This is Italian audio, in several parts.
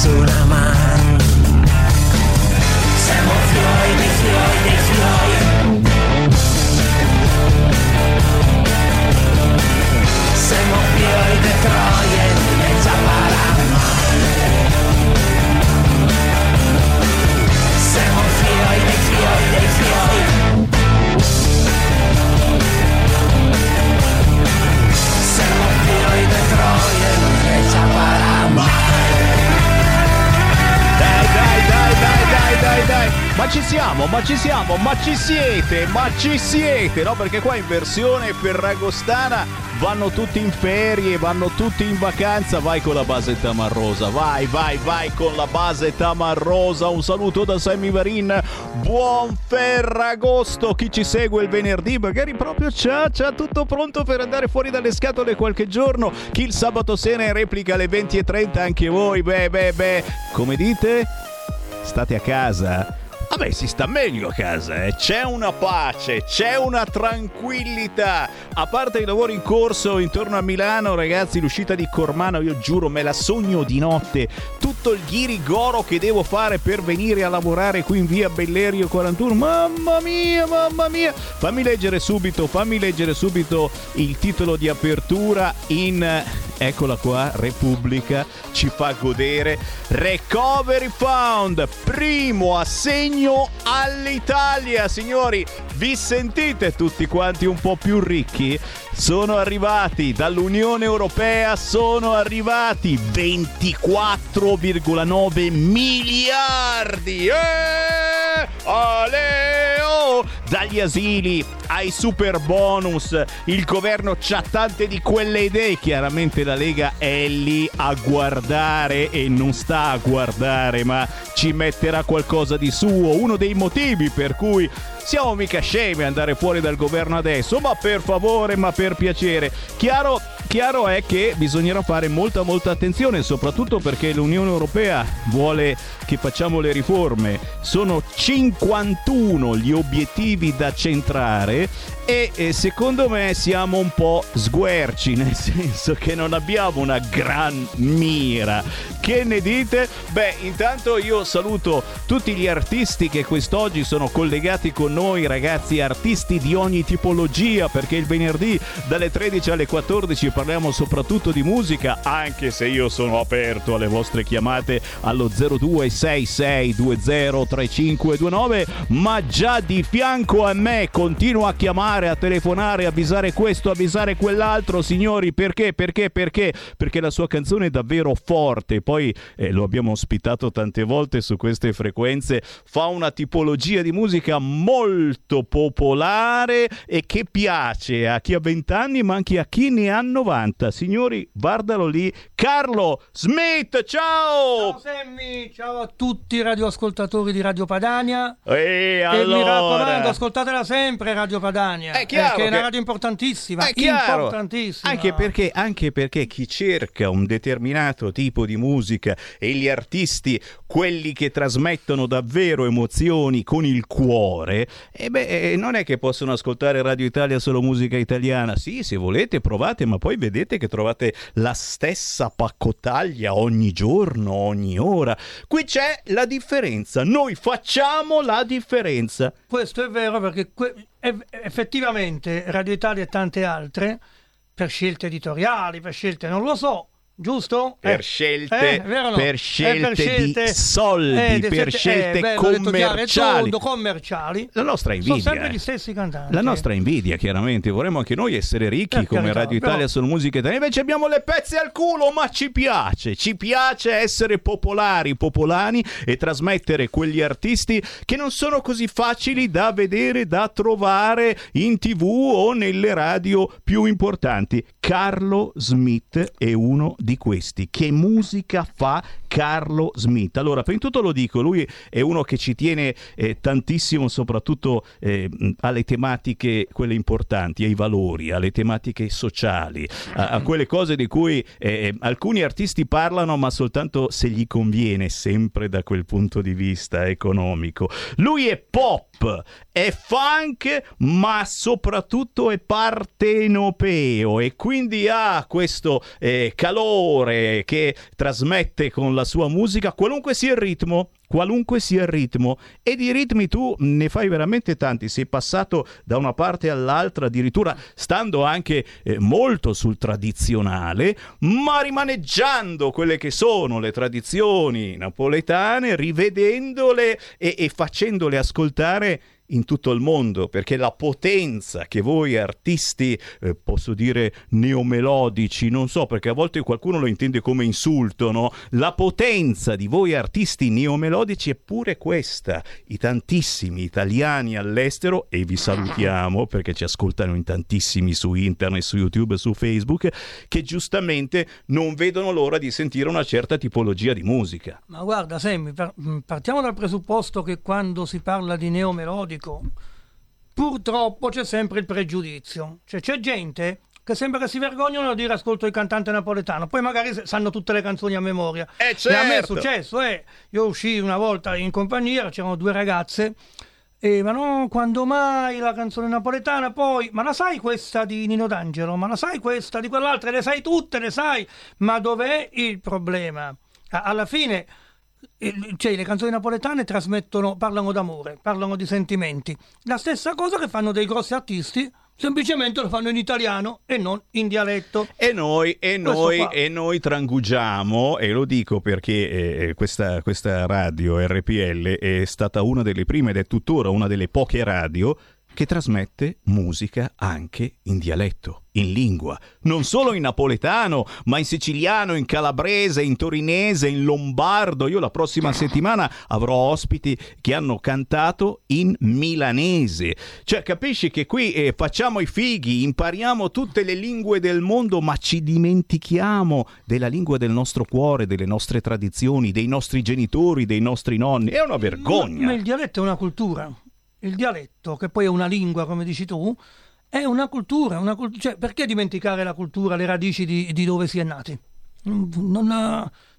tutto su una mano. Siamo fiori dei fiori dei fiori. Siamo fiori di dai, dai. Ma ci siamo, ma ci siamo, ma ci siete, ma ci siete, no? Perché qua in versione ferragostana vanno tutti in ferie, vanno tutti in vacanza. Vai con la base tamarrosa, vai, vai, vai con la base tamarrosa. Un saluto da Sammy Varin. Buon Ferragosto. Chi ci segue il venerdì, magari proprio c'ha, c'ha tutto pronto per andare fuori dalle scatole qualche giorno. Chi il sabato sera in replica alle 20.30, anche voi, beh, beh, beh. Come dite? State a casa? Vabbè, si sta meglio a casa, eh. C'è una pace, c'è una tranquillità. A parte i lavori in corso intorno a Milano, ragazzi, l'uscita di Cormano, io giuro, me la sogno di notte. Tutto il ghirigoro che devo fare per venire a lavorare qui in via Bellerio 41. Mamma mia, mamma mia. Fammi leggere subito, fammi leggere subito il titolo di apertura in eccola qua, Repubblica ci fa godere. Recovery Fund, primo assegno all'Italia, signori. Vi sentite tutti quanti un po' più ricchi? Sono arrivati dall'Unione Europea, sono arrivati 24,9 miliardi. Eh! Aleo! Dagli asili ai super bonus, il governo c'ha tante di quelle idee. Chiaramente la Lega è lì a guardare e non sta a guardare, ma ci metterà qualcosa di suo. Uno dei motivi per cui siamo mica scemi andare fuori dal governo adesso, ma per favore, ma per piacere. Chiaro, chiaro è che bisognerà fare molta molta attenzione, soprattutto perché l'Unione Europea vuole che facciamo le riforme. Sono 51 gli obiettivi da centrare e, secondo me siamo un po' sguerci, nel senso che non abbiamo una gran mira. Che ne dite? Beh, intanto io saluto tutti gli artisti che quest'oggi sono collegati con noi, ragazzi, artisti di ogni tipologia, perché il venerdì dalle 13 alle 14 parliamo soprattutto di musica, anche se io sono aperto alle vostre chiamate allo 0266203529, ma già di fianco a me continua a chiamare, a telefonare, avvisare questo, avvisare quell'altro, signori, perché? Perché? Perché? Perché la sua canzone è davvero forte, poi eh, lo abbiamo ospitato tante volte su queste frequenze, fa una tipologia di musica molto popolare e che piace a chi ha 20 anni, ma anche a chi ne ha 90. Signori, guardalo lì, Carlo Smith, ciao! Ciao Sammy, ciao a tutti i radioascoltatori di Radio Padania. E E mi raccomando, allora... ascoltatela sempre Radio Padania. Catania, È chiaro eh, che è una radio importantissima, È chiaro. importantissima. Anche perché, anche perché chi cerca un determinato tipo di musica e gli artisti, quelli che trasmettono davvero emozioni con il cuore, e beh, eh, non è che possono ascoltare Radio Italia solo musica italiana. Sì, se volete provate, ma poi vedete che trovate la stessa paccotaglia ogni giorno, ogni ora. Qui c'è la differenza. Noi facciamo la differenza. Questo è vero perché que- effettivamente Radio Italia e tante altre, per scelte editoriali, per scelte non lo so, giusto? Per Eh, scelte- eh, no? per Eh, scelte di soldi, di per scelte eh, e commerciali. tondo, commerciali. La nostra Sono invidia. sempre eh. gli stessi cantanti. La nostra invidia, chiaramente, vorremmo anche noi essere ricchi Per come carità, Radio però- Italia solo musica italiana. Invece abbiamo le pezze al culo, ma ci piace. Ci piace essere popolari, popolani e trasmettere quegli artisti che non sono così facili da vedere, da trovare in tv o nelle radio più importanti. Carlo Smith è uno di questi. Che musica fa Carlo Smith? Allora, prima di tutto lo dico, lui è uno che ci tiene eh, tantissimo, soprattutto eh, alle tematiche, quelle importanti, ai valori, alle tematiche sociali, a, a quelle cose di cui eh, alcuni artisti parlano, ma soltanto se gli conviene, sempre da quel punto di vista economico. Lui è pop, è funk, ma soprattutto è partenopeo e quindi ha questo eh, calore che trasmette con la sua musica, qualunque sia il ritmo. Qualunque sia il ritmo, e di ritmi tu ne fai veramente tanti. Sei passato da una parte all'altra, addirittura stando anche eh, molto sul tradizionale, ma rimaneggiando quelle che sono le tradizioni napoletane, rivedendole e, e facendole ascoltare in tutto il mondo, perché la potenza che voi artisti, eh, posso dire neomelodici, non so, perché a volte qualcuno lo intende come insulto, no? La potenza di voi artisti neomelodici è pure questa. I tantissimi italiani all'estero, e vi salutiamo perché ci ascoltano in tantissimi su internet, su YouTube, su Facebook, che giustamente non vedono l'ora di sentire una certa tipologia di musica. Ma guarda, Sammy, mh, partiamo dal presupposto che quando si parla di neomelodico, purtroppo c'è sempre il pregiudizio. Cioè c'è gente che sembra che si vergognano di dire ascolto il cantante napoletano, poi magari sanno tutte le canzoni a memoria. Eh, E a me è certo. successo, eh. Io uscii una volta in compagnia, c'erano due ragazze, e ma no, quando mai la canzone napoletana? Poi, ma la sai questa di Nino D'Angelo? Ma la sai questa di quell'altra? Le sai tutte, le sai? Ma dov'è il problema? A- alla fine, cioè, le canzoni napoletane trasmettono, parlano d'amore, parlano di sentimenti. La stessa cosa che fanno dei grossi artisti, semplicemente lo fanno in italiano e non in dialetto. E noi, e noi, e noi trangugiamo, e lo dico perché eh, questa, questa radio RPL è stata una delle prime ed è tuttora una delle poche radio che trasmette musica anche in dialetto, in lingua, non solo in napoletano, ma in siciliano, in calabrese, in torinese, in lombardo. Io la prossima settimana avrò ospiti che hanno cantato in milanese. Cioè, capisci che qui eh, facciamo i fighi, impariamo tutte le lingue del mondo, ma ci dimentichiamo della lingua del nostro cuore, delle nostre tradizioni, dei nostri genitori, dei nostri nonni. È una vergogna. Ma il dialetto è una cultura. Il dialetto, che poi è una lingua, come dici tu, è una cultura. Una cult- cioè, perché dimenticare la cultura, le radici di, di dove si è nati? Non,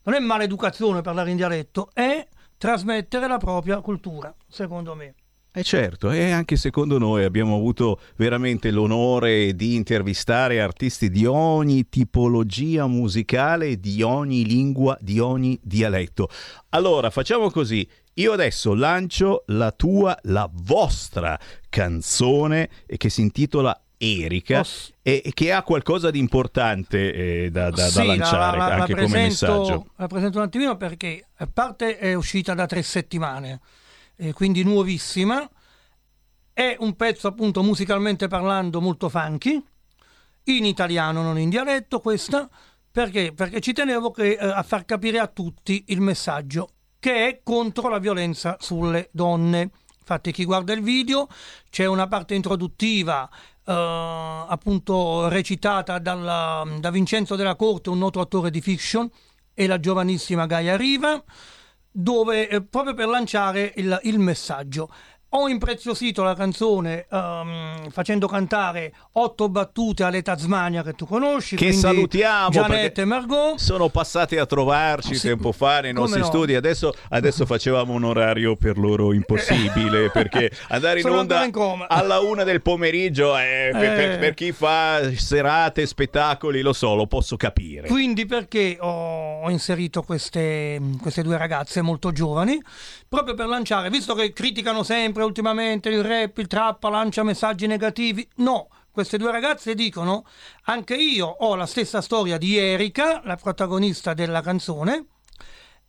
non è maleducazione parlare in dialetto, è trasmettere la propria cultura, secondo me. E certo, e anche secondo noi abbiamo avuto veramente l'onore di intervistare artisti di ogni tipologia musicale, di ogni lingua, di ogni dialetto. Allora, facciamo così. Io adesso lancio la tua, la vostra canzone che si intitola Erika Posso- e che ha qualcosa di importante eh, da, da- da Sì, la- lanciare la- la anche come presento- messaggio. La presento un attimino perché a parte è uscita da tre settimane, eh, quindi nuovissima. È un pezzo appunto musicalmente parlando molto funky, in italiano, non in dialetto questa, perché? Perché ci tenevo che, eh, a far capire a tutti il messaggio che è contro la violenza sulle donne. Infatti chi guarda il video c'è una parte introduttiva eh, appunto recitata dalla- da Vincenzo della Corte, un noto attore di fiction, e la giovanissima Gaia Riva, dove eh, proprio per lanciare il, il messaggio. Ho impreziosito la canzone ehm, facendo cantare otto battute alle Tasmania che tu conosci. Che salutiamo, perché e Margot. Sono passati a trovarci Sì, tempo fa nei come nostri no. studi. Adesso, adesso facevamo un orario per loro impossibile perché andare in onda in alla una del pomeriggio è per, per- Eh. per chi fa serate, spettacoli, lo so, lo posso capire. Quindi perché ho, ho inserito queste, queste due ragazze molto giovani? Proprio per lanciare, visto che criticano sempre ultimamente il rap, il trap, lancia messaggi negativi. No, queste due ragazze dicono, anche io ho la stessa storia di Erika, la protagonista della canzone,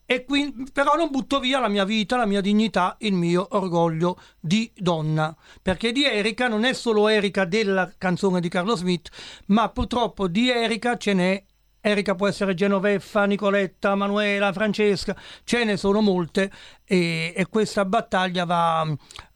e quindi, però non butto via la mia vita, la mia dignità, il mio orgoglio di donna. Perché di Erika non è solo Erika della canzone di Carlo Smith, ma purtroppo di Erika ce n'è. Erika può essere Genoveffa, Nicoletta, Manuela, Francesca, ce ne sono molte e, e questa battaglia va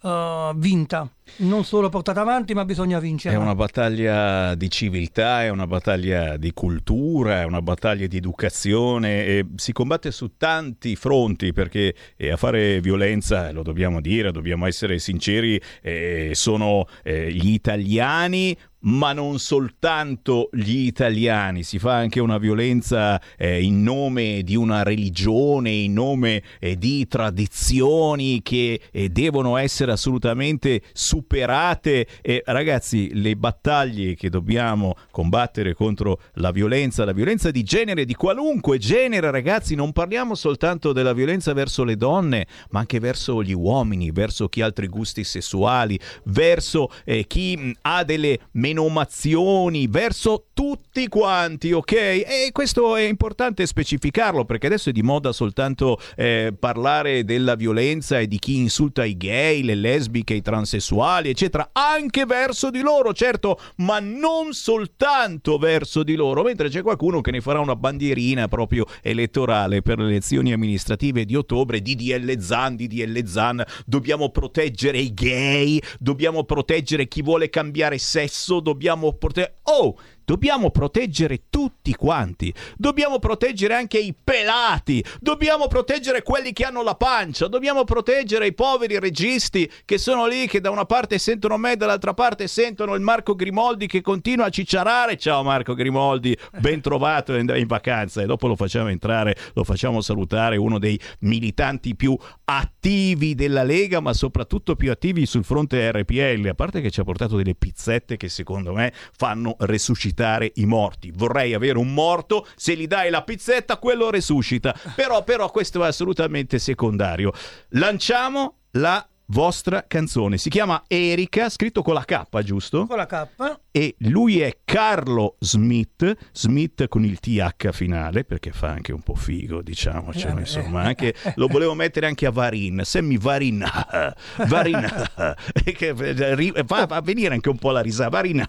eh, vinta, non solo portata avanti, ma bisogna È vincerla. una battaglia di civiltà, è una battaglia di cultura, è una battaglia di educazione si combatte su tanti fronti perché eh, a fare violenza, lo dobbiamo dire, dobbiamo essere sinceri, eh, sono eh, gli italiani. Ma non soltanto gli italiani, si fa anche una violenza eh, in nome di una religione, in nome eh, di tradizioni che eh, devono essere assolutamente superate. E ragazzi, le battaglie che dobbiamo combattere contro la violenza, la violenza di genere, di qualunque genere, ragazzi, non parliamo soltanto della violenza verso le donne, ma anche verso gli uomini, verso chi ha altri gusti sessuali, verso eh, chi mh, ha delle menomazioni, verso tutti quanti, ok? E questo è importante specificarlo perché adesso è di moda soltanto eh, parlare della violenza e di chi insulta i gay, le lesbiche, i transessuali, eccetera, anche verso di loro, certo, ma non soltanto verso di loro, mentre c'è qualcuno che ne farà una bandierina proprio elettorale per le elezioni amministrative di ottobre, DDL Zan, DDL Zan, dobbiamo proteggere i gay, dobbiamo proteggere chi vuole cambiare sesso, dobbiamo proteggere... Oh! Dobbiamo proteggere tutti quanti, dobbiamo proteggere anche i pelati, dobbiamo proteggere quelli che hanno la pancia, dobbiamo proteggere i poveri registi che sono lì, che da una parte sentono me, dall'altra parte sentono il Marco Grimoldi che continua a cicciarare. Ciao Marco Grimoldi, ben trovato in in vacanza e dopo lo facciamo entrare, lo facciamo salutare, uno dei militanti più attivi della Lega, ma soprattutto più attivi sul fronte RPL, a parte che ci ha portato delle pizzette che secondo me fanno resuscitare i morti. Vorrei avere un morto, se gli dai la pizzetta quello resuscita. Però, però questo è assolutamente secondario. Lanciamo la vostra canzone. Si chiama Erika, scritto con la K, giusto? Con la K. E lui è Carlo Smith, Smith con il TH finale, perché fa anche un po' figo, diciamocelo, Eh, insomma, eh. anche, lo volevo mettere anche a Varin, Sammy Varin, Varin, che fa, fa venire anche un po' la risata, Varin,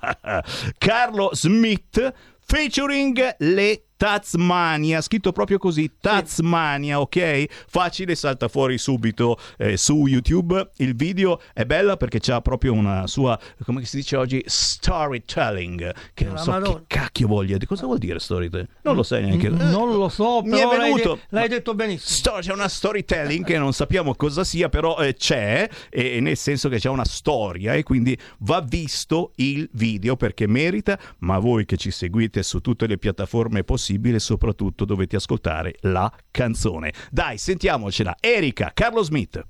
Carlo Smith, featuring le Tasmania, scritto proprio così, Tasmania, ok? Facile, salta fuori subito eh, su YouTube. Il video è bello perché c'ha proprio una sua, come si dice oggi, storytelling, che non La so Madonna. che cacchio voglia, di cosa vuol dire storytelling? Non lo sai neanche. Mm, Non lo so, Mi è però l'hai, venuto- de- l'hai detto benissimo. Sto- c'è una storytelling che non sappiamo cosa sia, però eh, c'è, e nel senso che c'è una storia e quindi va visto il video perché merita, ma voi che ci seguite su tutte le piattaforme possibili, soprattutto dovete ascoltare la canzone. Dai, sentiamocela. Erika, Carlo Smith.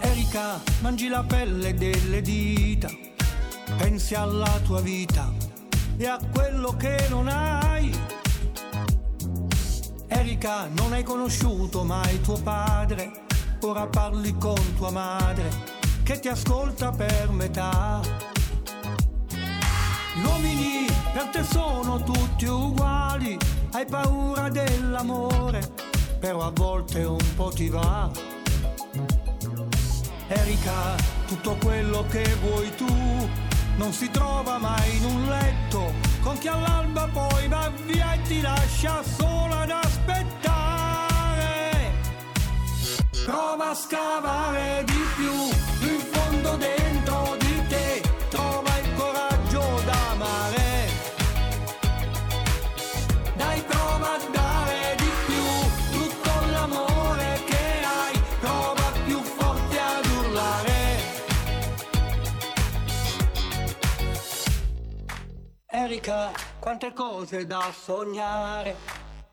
Erika, mangi la pelle delle dita, pensi alla tua vita e a quello che non hai. Erika, non hai conosciuto mai tuo padre, ora parli con tua madre che ti ascolta per metà. Gli uomini per te sono tutti uguali, hai paura dell'amore, però a volte un po' ti va. Erika, tutto quello che vuoi tu non si trova mai in un letto con chi all'alba poi va via e ti lascia sola ad aspettare. Prova a scavare di più dentro di te, trova il coraggio d'amare. Dai, prova a dare di più, tutto l'amore che hai, prova più forte ad urlare. Erika, quante cose da sognare,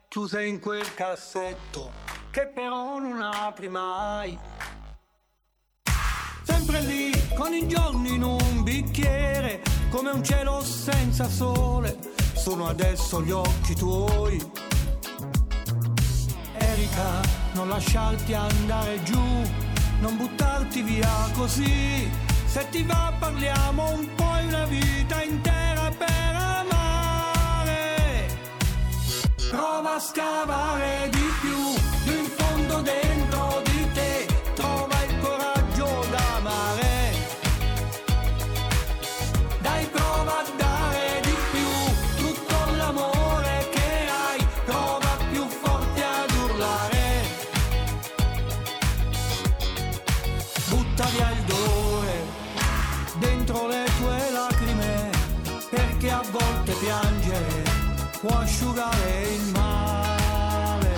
chiuse in quel cassetto, che però non apri mai sempre lì con i giorni in un bicchiere, come un cielo senza sole, sono adesso gli occhi tuoi. Erika, non lasciarti andare giù, non buttarti via così. Se ti va parliamo un po' una vita intera per amare. Prova a scavare di più, può asciugare il male.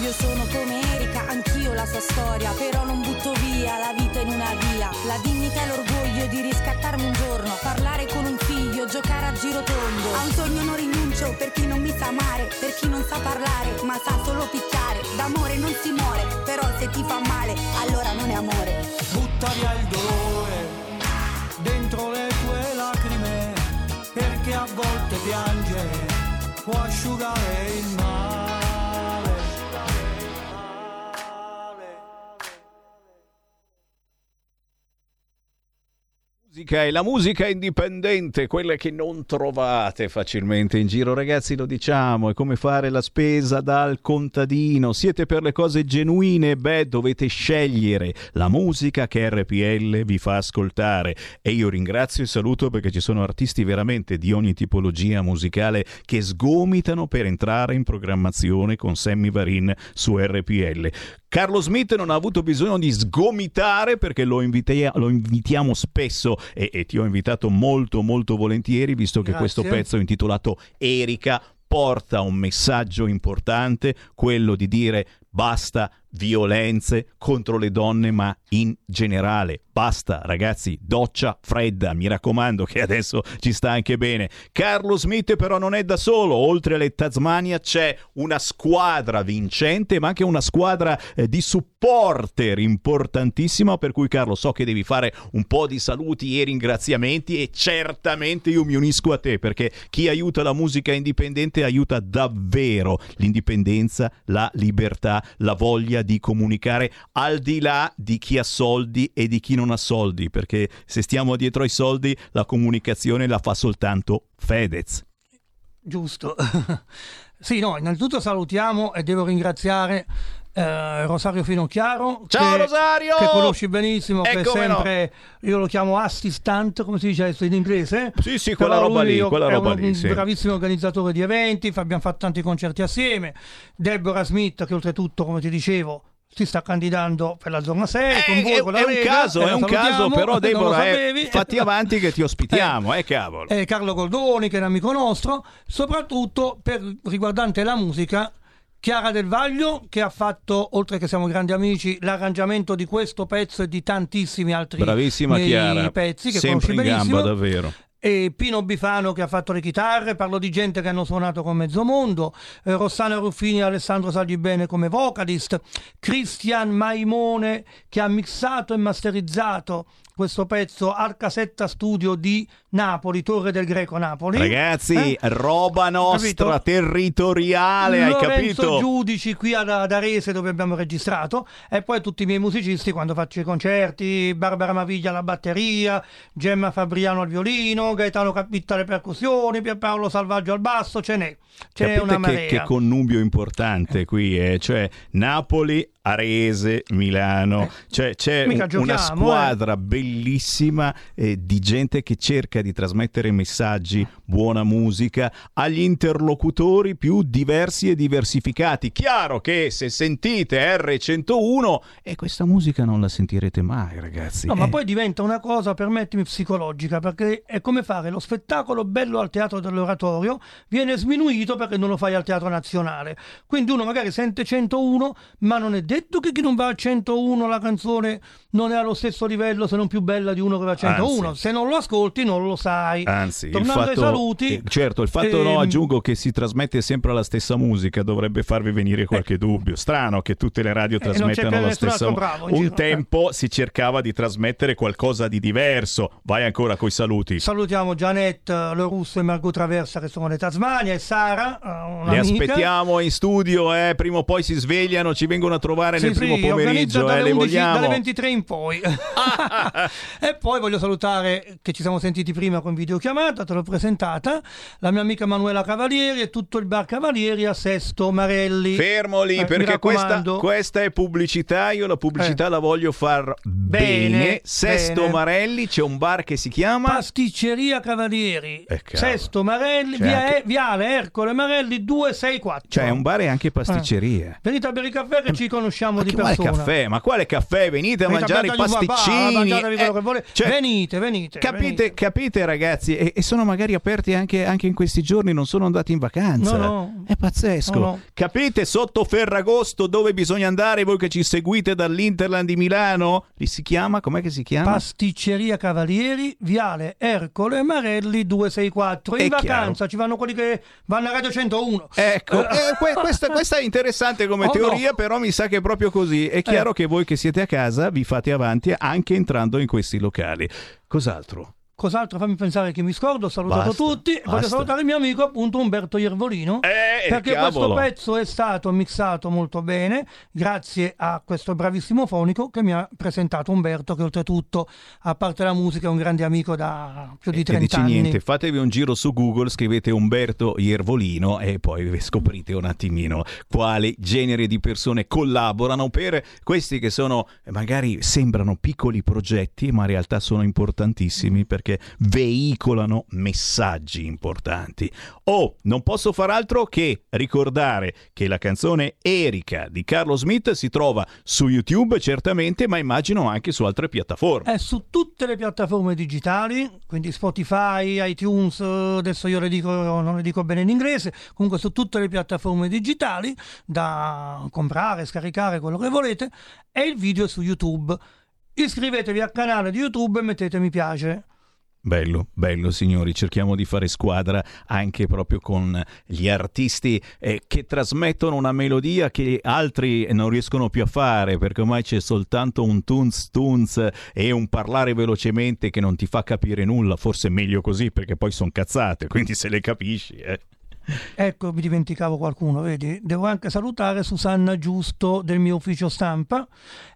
Io sono come Erika, anch'io la sua storia, però non butto via la vita in una via. La dignità e l'orgoglio di riscattarmi un giorno, parlare con un figlio, giocare a giro tondo. A un sogno non rinuncio per chi non mi sa amare, per chi non sa parlare, ma sa solo picchiare. D'amore non si muore, però se ti fa male, allora non è amore. Butta via il dolore a volte piangere può asciugare il male. Musica e la musica indipendente, quelle che non trovate facilmente in giro, ragazzi, lo diciamo, è come fare la spesa dal contadino. Siete per le cose genuine? Beh, dovete scegliere la musica che RPL vi fa ascoltare. E io ringrazio e saluto perché ci sono artisti veramente di ogni tipologia musicale che sgomitano per entrare in programmazione con Sammy Varin su RPL. Carlo Smith non ha avuto bisogno di sgomitare perché lo, invitia- lo invitiamo spesso e, e ti ho invitato molto molto volentieri visto che Grazie. questo pezzo intitolato Erika porta un messaggio importante, quello di dire basta violenze contro le donne ma in generale. Basta ragazzi, doccia fredda, mi raccomando che adesso ci sta anche bene. Carlo Smith però non è da solo, oltre alle Tasmania c'è una squadra vincente ma anche una squadra eh, di supporter importantissima per cui Carlo so che devi fare un po' di saluti e ringraziamenti e certamente io mi unisco a te perché chi aiuta la musica indipendente aiuta davvero l'indipendenza, la libertà, la voglia di comunicare al di là di chi ha soldi e di chi non ha soldi, perché se stiamo dietro ai soldi la comunicazione la fa soltanto Fedez. Giusto. sì, no, innanzitutto salutiamo e devo ringraziare eh, Rosario Finocchiaro. Ciao, che, Rosario! Che conosci benissimo, Eh, che è come no. sempre, io lo chiamo assistant, come si dice adesso in inglese. Sì, sì, quella roba lì, quella roba un, lì, un sì. bravissimo organizzatore di eventi, abbiamo fatto tanti concerti assieme. Deborah Smith, che oltretutto, come ti dicevo, si sta candidando per la zona 6 con Eh, voi, è, è un Lega, caso, e è un caso, però lo Deborah, eh, fatti avanti che ti ospitiamo, eh cavolo. eh, Carlo Goldoni, che è un amico nostro, soprattutto per riguardante la musica. Chiara Del Vaglio, che ha fatto, oltre che siamo grandi amici, l'arrangiamento di questo pezzo e di tantissimi altri Bravissima Chiara, pezzi che sempre in conosci gamba benissimo. davvero. E Pino Bifano che ha fatto le chitarre, parlo di gente che hanno suonato con Mezzomondo, eh, Rossana Ruffini e Alessandro Saglibene come vocalist, Christian Maimone che ha mixato e masterizzato questo pezzo al Casetta Studio di Napoli, Torre del Greco Napoli. Ragazzi, Eh? roba nostra, Capito? territoriale, hai Lorenzo capito? Giudici qui ad ad Arese dove abbiamo registrato e poi tutti i miei musicisti quando faccio i concerti, Barbara Maviglia alla batteria, Gemma Fabriano al violino, Gaetano Capitta alle percussioni, Pierpaolo Salvaggio al basso, ce n'è, ce n'è Capite una che, marea. che connubio importante qui, eh? cioè Napoli, Arese, Milano, cioè c'è Eh. Un- una squadra bellissima eh, di gente che cerca di trasmettere messaggi, buona musica agli interlocutori più diversi e diversificati. Chiaro che se sentite R101 e questa musica non la sentirete mai, ragazzi. No, ma Eh, poi diventa una cosa, permettimi, psicologica, perché è come fare lo spettacolo bello al teatro dell'oratorio, viene sminuito perché non lo fai al teatro nazionale. Quindi uno magari sente 101, ma non è detto detto che chi non va a 101 la canzone non è allo stesso livello se non più bella di uno che va a 101. Anzi. Se non lo ascolti non lo sai. Anzi, il Tornando ai fatto, saluti, eh, certo, il fatto no, ehm, aggiungo che si trasmette sempre la stessa musica dovrebbe farvi venire qualche dubbio. Strano che tutte le radio Eh, trasmettano la stessa musica. Un tempo si cercava di trasmettere qualcosa di diverso. Vai ancora coi saluti. Salutiamo Janet eh, Le Russo e Margot Traversa che sono di Tasmania e Sara, eh, un'amica. Le aspettiamo in studio, eh. prima o poi si svegliano, ci vengono a trovare Sì, nel primo sì, pomeriggio, eh, dalle, le 11 vogliamo. dalle 23 in poi. e poi voglio salutare, che ci siamo sentiti prima con videochiamata, te l'ho presentata, la mia amica Manuela Cavalieri e tutto il bar Cavalieri a Sesto Marelli. Fermo lì, Eh, perché questa, questa è pubblicità. Io la pubblicità Eh. la voglio far bene. Bene, Sesto bene. Marelli, c'è un bar che si chiama. Pasticceria Cavalieri, Eh. Sesto Marelli, C'è via anche- Viale Ercole Marelli 264. Cioè, è un bar e anche pasticceria. Venite a bere il caffè che ci conosciamo Ma di che quale persona. caffè? Ma quale caffè? Venite a Venite mangiare i pasticcini. quello Eh, che volete. cioè, venite, venite. Capite, venite. capite ragazzi, e, e sono magari aperti anche, anche in questi giorni, non sono andati in vacanza. No, no. È pazzesco. No. Capite sotto Ferragosto dove bisogna andare voi che ci seguite dall'Interland di Milano? Li si chiama? Com'è che si chiama? Pasticceria Cavalieri, Viale Ercole Marelli 264. In È vacanza chiaro. ci vanno quelli che vanno a Radio 101. Ecco, Eh, eh, que- questa, questa è interessante come Oh, teoria, però mi sa che proprio così. È chiaro Eh. che voi che siete a casa vi fate avanti anche entrando in questi locali. Cos'altro? Cos'altro fammi pensare che mi scordo? Ho salutato Basta, tutti. Voglio basta. salutare il mio amico appunto Umberto Iervolino. Eh, perché cavolo. questo pezzo è stato mixato molto bene grazie a questo bravissimo fonico che mi ha presentato Umberto che oltretutto a parte la musica è un grande amico da più di E 30 dici anni. niente, fatevi un giro su Google, scrivete Umberto Iervolino e poi scoprite un attimino quali genere di persone collaborano per questi che sono magari sembrano piccoli progetti, ma in realtà sono importantissimi perché veicolano messaggi importanti. Oh, non posso far altro che ricordare che la canzone Erika di Carlo Smith si trova su YouTube certamente, ma immagino anche su altre piattaforme. È su tutte le piattaforme digitali, quindi Spotify, iTunes, eh, adesso io le dico, non le dico bene in inglese, comunque su tutte le piattaforme digitali da comprare, scaricare, quello che volete, e il video su YouTube. Iscrivetevi al canale di YouTube e mettete mi piace. Bello, bello signori, cerchiamo di fare squadra anche proprio con gli artisti eh, che trasmettono una melodia che altri non riescono più a fare perché ormai c'è soltanto un tunz tunz e un parlare velocemente che non ti fa capire nulla, forse è meglio così perché poi sono cazzate, quindi se le capisci. Eh. Ecco, mi dimenticavo qualcuno, vedi? Devo anche salutare Susanna Giusto del mio ufficio stampa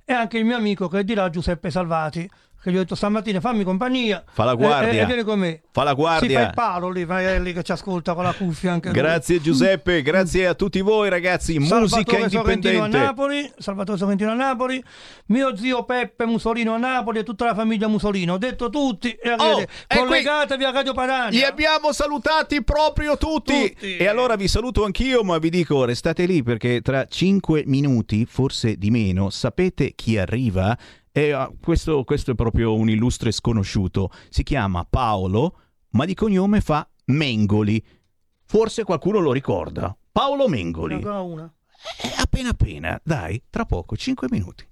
e anche il mio amico che è di là, Giuseppe Salvati, che gli ho detto stamattina fammi compagnia. Fa la guardia. E, e- e vieni con me. Fa la guardia. Si fa il palo lì, lì che ci ascolta con la cuffia anche lui. Grazie Giuseppe, grazie a tutti voi ragazzi, musica Salvatore Sorrentino a indipendente. Napoli, Salvatore Sorrentino a Napoli, mio zio Peppe Musolino a Napoli e tutta la famiglia Musolino. Ho detto tutti e Oh, collegatevi a Radio Padania. Li abbiamo salutati proprio tutti. Tutti. E allora vi saluto anch'io, ma vi dico restate lì perché tra 5 minuti, forse di meno, sapete chi arriva? E, ah, questo, questo è proprio un illustre sconosciuto. Si chiama Paolo, ma di cognome fa Mengoli. Forse qualcuno lo ricorda. Paolo Mengoli. Ancora una. Eh, appena appena, dai, tra poco, 5 minuti.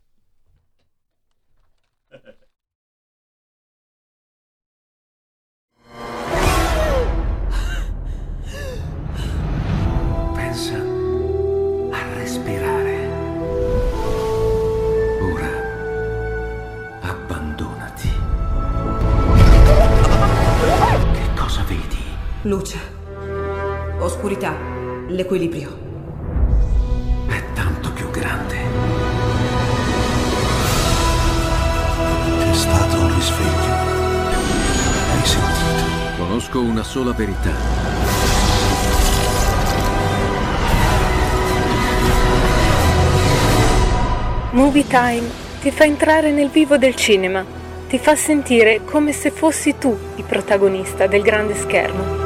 Luce. Oscurità. L'equilibrio. È tanto più grande. C'è stato un risveglio. Hai sentito? Conosco una sola verità. Movie Time ti fa entrare nel vivo del cinema, ti fa sentire come se fossi tu il protagonista del grande schermo.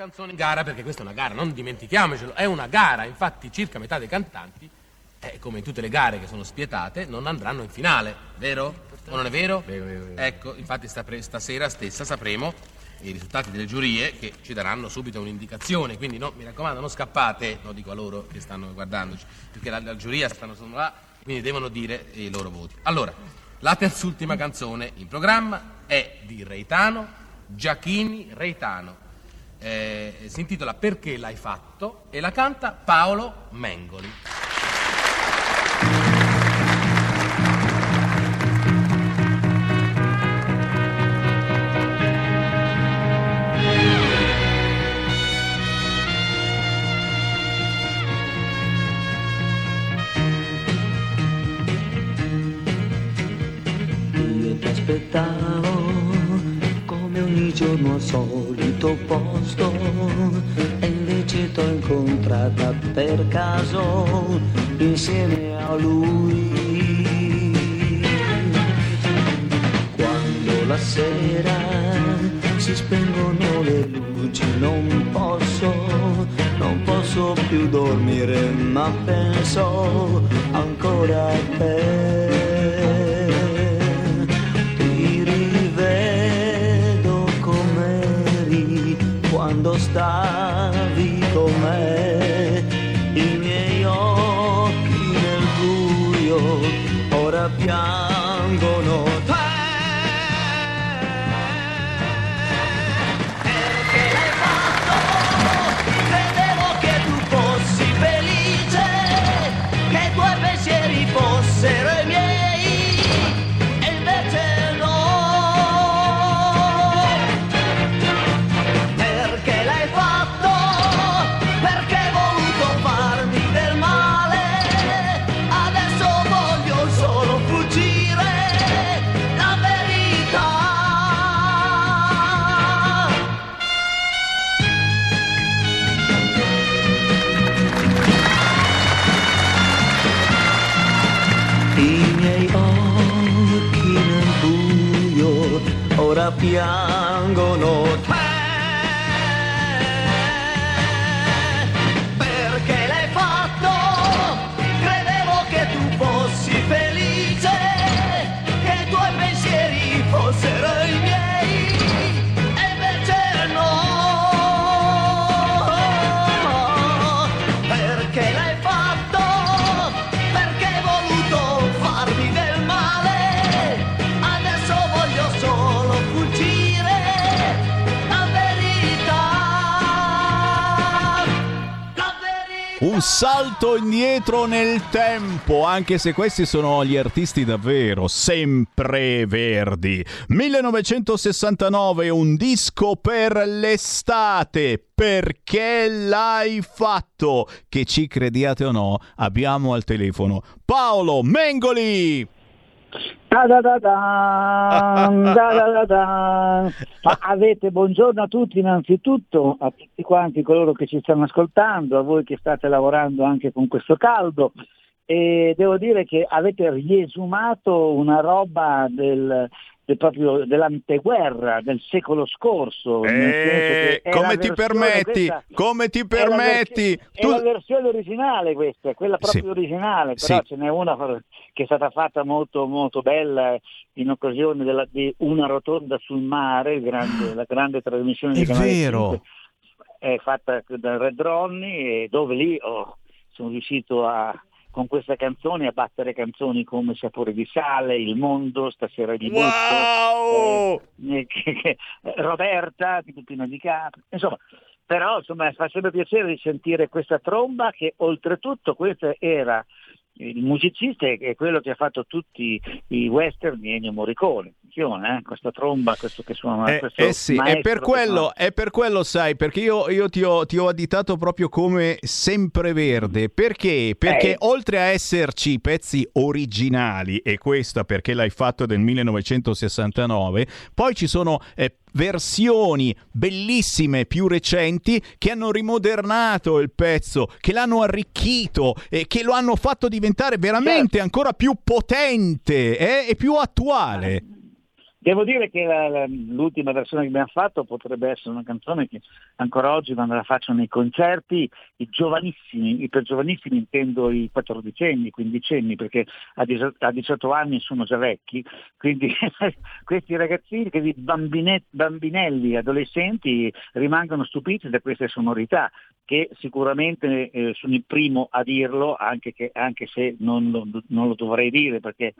Canzone in gara, perché questa è una gara, non dimentichiamocelo, è una gara, infatti circa metà dei cantanti eh, come in tutte le gare che sono spietate, non andranno in finale, vero? O non è vero? Ecco, infatti stapre- stasera stessa sapremo i risultati delle giurie che ci daranno subito un'indicazione, quindi no, mi raccomando non scappate, lo dico a loro che stanno guardandoci, perché la, la giuria stanno sono là, quindi devono dire i loro voti. Allora, la terzultima canzone in programma è di Reitano, Giacchini Reitano. Eh, si intitola Perché l'hai fatto e la canta Paolo Mengoli. Giorno al solito posto e invece incontrata per caso insieme a lui. Quando la sera si spengono le luci non posso, non posso più dormire ma penso ancora a te. Quando stavi con me, i miei occhi nel buio ora piangono piangono Un salto indietro nel tempo, anche se questi sono gli artisti davvero sempre verdi. 1969, un disco per l'estate. Perché l'hai fatto? Che ci crediate o no, abbiamo al telefono Paolo Mengoli. Da da da da, da da da da. Ma avete buongiorno a tutti innanzitutto, a tutti quanti coloro che ci stanno ascoltando, a voi che state lavorando anche con questo caldo e devo dire che avete riesumato una roba del proprio dell'anteguerra del secolo scorso. Eh, è come ti permetti? questa- Come ti è la permetti? È Tu- la versione originale questa, quella proprio Sì. originale, però Sì. ce n'è una che è stata fatta molto molto bella in occasione della- di Una rotonda sul mare, grande- la grande trasmissione di È Canale vero. 5, è fatta da Red Ronnie e dove lì oh, sono riuscito a con questa canzone a battere canzoni come Sapore di sale, Il mondo, Stasera di Wow! butto, eh, che- Roberta di Pupino di Capri, insomma, però insomma fa sempre piacere di sentire questa tromba che oltretutto questo era il musicista è quello che ha fatto tutti i western di Ennio Morricone, eh, questa tromba, questo che suona Eh, eh sì, è per, quello, è per quello, sai, perché io, io ti, ho, ti ho additato proprio come sempreverde. Perché? Perché Eh. oltre a esserci pezzi originali, e questa perché l'hai fatto del 1969, poi ci sono eh, versioni bellissime più recenti che hanno rimodernato il pezzo, che l'hanno arricchito e che lo hanno fatto diventare veramente Certo. ancora più potente eh, e più attuale. Devo dire che la- la- l'ultima versione che abbiamo fatto potrebbe essere una canzone che ancora oggi quando la faccio nei concerti, i giovanissimi, i per giovanissimi intendo i quattordicenni, i quindicenni, perché a 18 a 18 anni sono già vecchi, quindi questi ragazzini, questi bambine- bambinelli, adolescenti rimangono stupiti da queste sonorità che sicuramente eh, sono il primo a dirlo, anche, che- anche se non lo, non lo dovrei dire perché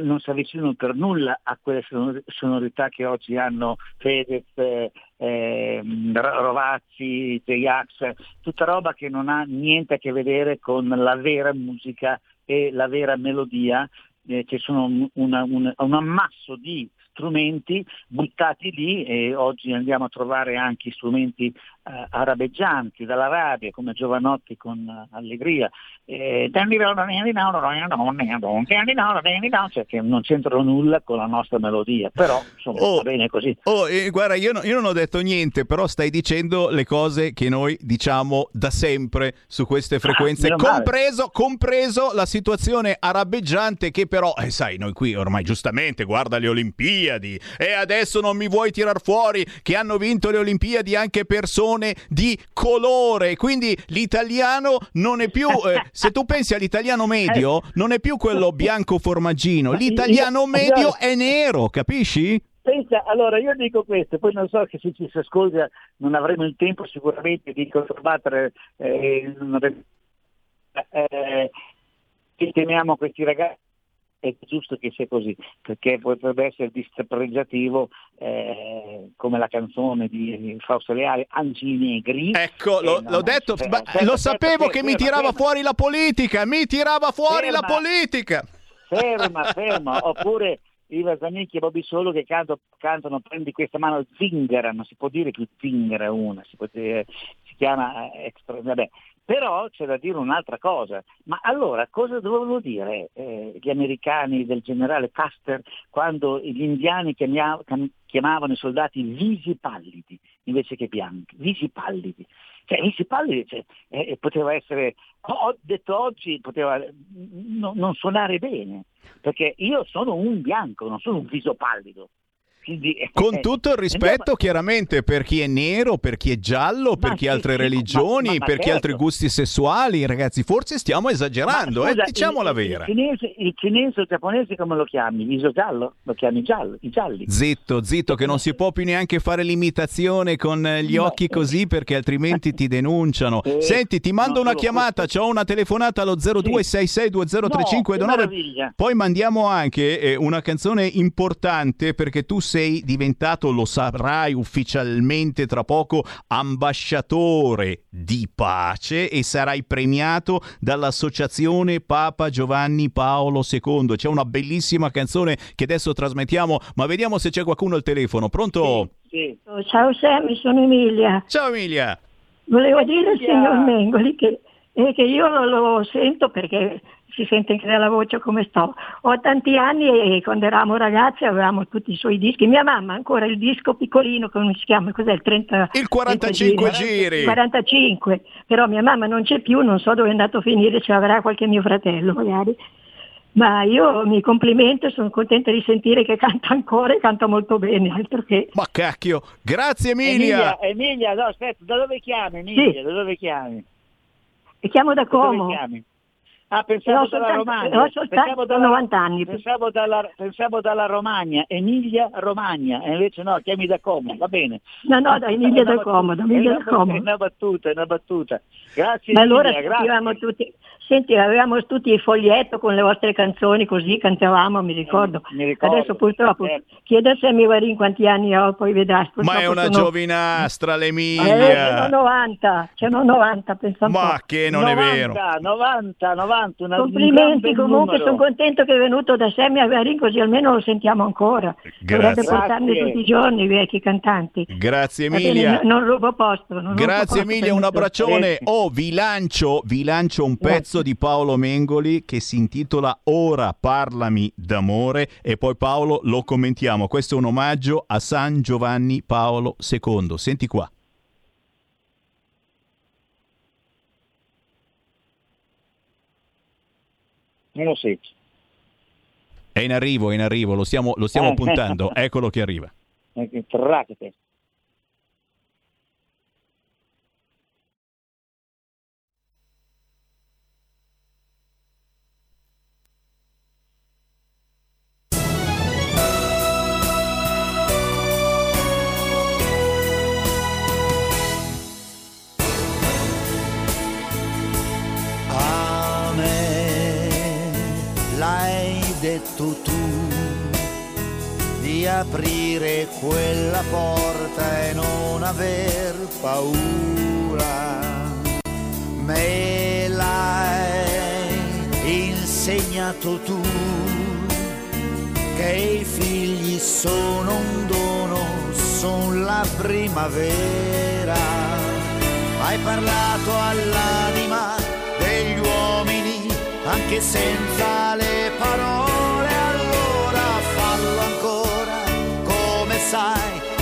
non si avvicinano per nulla a quelle sonor- sonorità che oggi hanno Fedez, eh, Ro- Rovazzi, J-Ax, tutta roba che non ha niente a che vedere con la vera musica e la vera melodia, eh, che sono un, una- un- un ammasso di strumenti buttati lì e oggi andiamo a trovare anche strumenti eh, arabeggianti dall'Arabia come Giovanotti con eh, Allegria eh, cioè che non c'entrano nulla con la nostra melodia però insomma Oh. va bene così Oh, eh, guarda, io, io non ho detto niente, però stai dicendo le cose che noi diciamo da sempre su queste frequenze, meno male. compreso, compreso la situazione arabeggiante che però, eh, sai, noi qui ormai giustamente guarda le Olimpiadi e adesso non mi vuoi tirar fuori che hanno vinto le Olimpiadi anche persone di colore, quindi l'italiano non è più, eh, se tu pensi all'italiano medio, non è più quello bianco formaggino, l'italiano io- medio è nero, capisci? Pensa, allora io dico questo, poi non so che se ci si ascolta non avremo il tempo sicuramente di controbattere eh, eh, che temiamo questi ragazzi. È giusto che sia così, perché potrebbe essere dispregiativo eh, come la canzone di Fausto Leale, Angi Negri. Ecco, Eh, lo- l'ho detto, ma aspetta, lo sapevo ferma, che mi tirava fuori la politica, mi tirava fuori la politica. ferma, ferma, oppure Iva Zanicchi e Bobby Solo che canto- cantano Prendi questa mano zingara, non si può dire più zingara una, si, può dire- si chiama eh, extra, vabbè. Però c'è da dire un'altra cosa, ma allora cosa dovevano dire eh, gli americani del generale Custer quando gli indiani chiamia- chiamavano i soldati visi pallidi invece che bianchi, visi pallidi? Cioè, visi pallidi cioè, eh, poteva essere, ho detto oggi, poteva no- non suonare bene, perché io sono un bianco, non sono un viso pallido. Quindi, eh, Con tutto il rispetto, andiamo- chiaramente, per chi è nero, per chi è giallo, per Ma chi sì, ha altre sì, religioni, ma- ma- per chi ha altri certo. gusti sessuali, ragazzi, forse stiamo esagerando, eh, scusa, diciamo il- la vera. Il cinese, il cinese o il giapponese come lo chiami? Viso giallo? Lo chiami giallo? I gialli? Zitto, zitto, che non si può più neanche fare l'imitazione con eh, gli No. occhi così perché altrimenti ti denunciano. Eh, Senti, ti mando una chiamata, ho una telefonata allo 0266203529. No. Poi mandiamo anche eh, una canzone importante perché tu sei diventato, lo sarai ufficialmente tra poco, ambasciatore di pace e sarai premiato dall'associazione Papa Giovanni Paolo II. C'è una bellissima canzone che adesso trasmettiamo, ma vediamo se c'è qualcuno al telefono. Pronto? Sì. Ciao Sammy, sono Emilia. Ciao Emilia. Volevo dire al signor Mengoli che, eh, che io lo, lo sento perché si sente anche dalla voce come sto. Ho tanti anni e quando eravamo ragazzi avevamo tutti i suoi dischi. Mia mamma ha ancora il disco piccolino, come si chiama? Cos'è il 30? Il 45 30 giri. 45, però mia mamma non c'è più, non so dove è andato a finire, ci avrà qualche mio fratello magari. Ma io mi complimento e sono contenta di sentire che canta ancora e canta molto bene, altro che... Ma cacchio, grazie Emilia. Emilia, Emilia, no, aspetta, da dove chiami Emilia? Da dove chiami? E chiamo da Da dove Como. chiami? Ah, pensavo Ho dalla Romagna. ho Pensavo dalla, 90 anni. Pensavo dalla, pensavo dalla Romagna, Emilia Romagna, e invece no, chiami da Como, va bene. No, no, da Emilia del Como, da Emilia una- Como. È una battuta, è una battuta. Grazie Ma allora Emilia, grazie. sentivamo tutti, senti, avevamo tutti il foglietto con le vostre canzoni, così cantavamo, mi ricordo. Mi ricordo, Adesso purtroppo, certo. chiede a Sammy Varin quanti anni ho, poi vedrai. Ma è una sono- giovinastra Eh, l'Emilia. sono 90, sono 90, pensa un po'. Ma che non è 90, vero. 90, 90, una, Complimenti, comunque numero. sono contento che è venuto da Sammy a Varin, così almeno lo sentiamo ancora. Dovrebbe Grazie. portarne Grazie. tutti i giorni i vecchi cantanti. Grazie bene, Emilia. no- non rubo posto. non rubo Grazie posto Emilia, un abbraccione. Oh, vi lancio, vi lancio un pezzo di Paolo Mengoli che si intitola Ora parlami d'amore e poi Paolo lo commentiamo. Questo è un omaggio a San Giovanni Paolo II. Senti qua. Non lo sento. È in arrivo, è in arrivo, lo stiamo, lo stiamo Eh. puntando, eccolo che arriva. Eh, aprire quella porta e non aver paura. Me l'hai insegnato tu che i figli sono un dono, sono la primavera. Hai parlato all'anima degli uomini anche senza le parole, come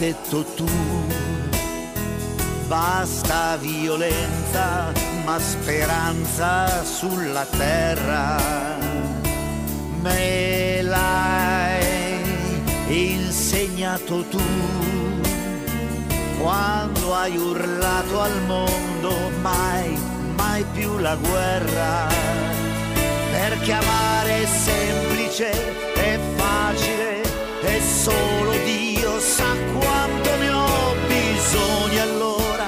detto tu, basta violenza ma speranza sulla terra. Me l'hai insegnato tu. Quando hai urlato al mondo mai, mai più la guerra. Perché amare è semplice, è facile, e solo Dio sa quanto ne ho bisogno. Allora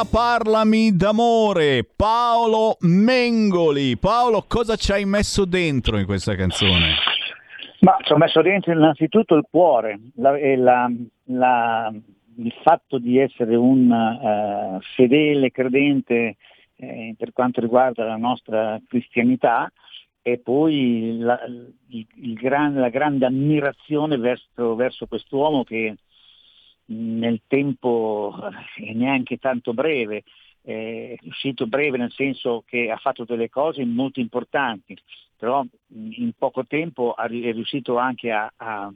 Ora parlami d'amore. Paolo Mengoli. Paolo, cosa ci hai messo dentro in questa canzone? Ma ci ho messo dentro innanzitutto il cuore la- la- la- il fatto di essere un eh, fedele credente eh, per quanto riguarda la nostra cristianità e poi la, il- il gran- la grande ammirazione verso, verso quest'uomo che nel tempo eh, neanche tanto breve è riuscito breve nel senso che ha fatto delle cose molto importanti, però in poco tempo è riuscito anche a, a,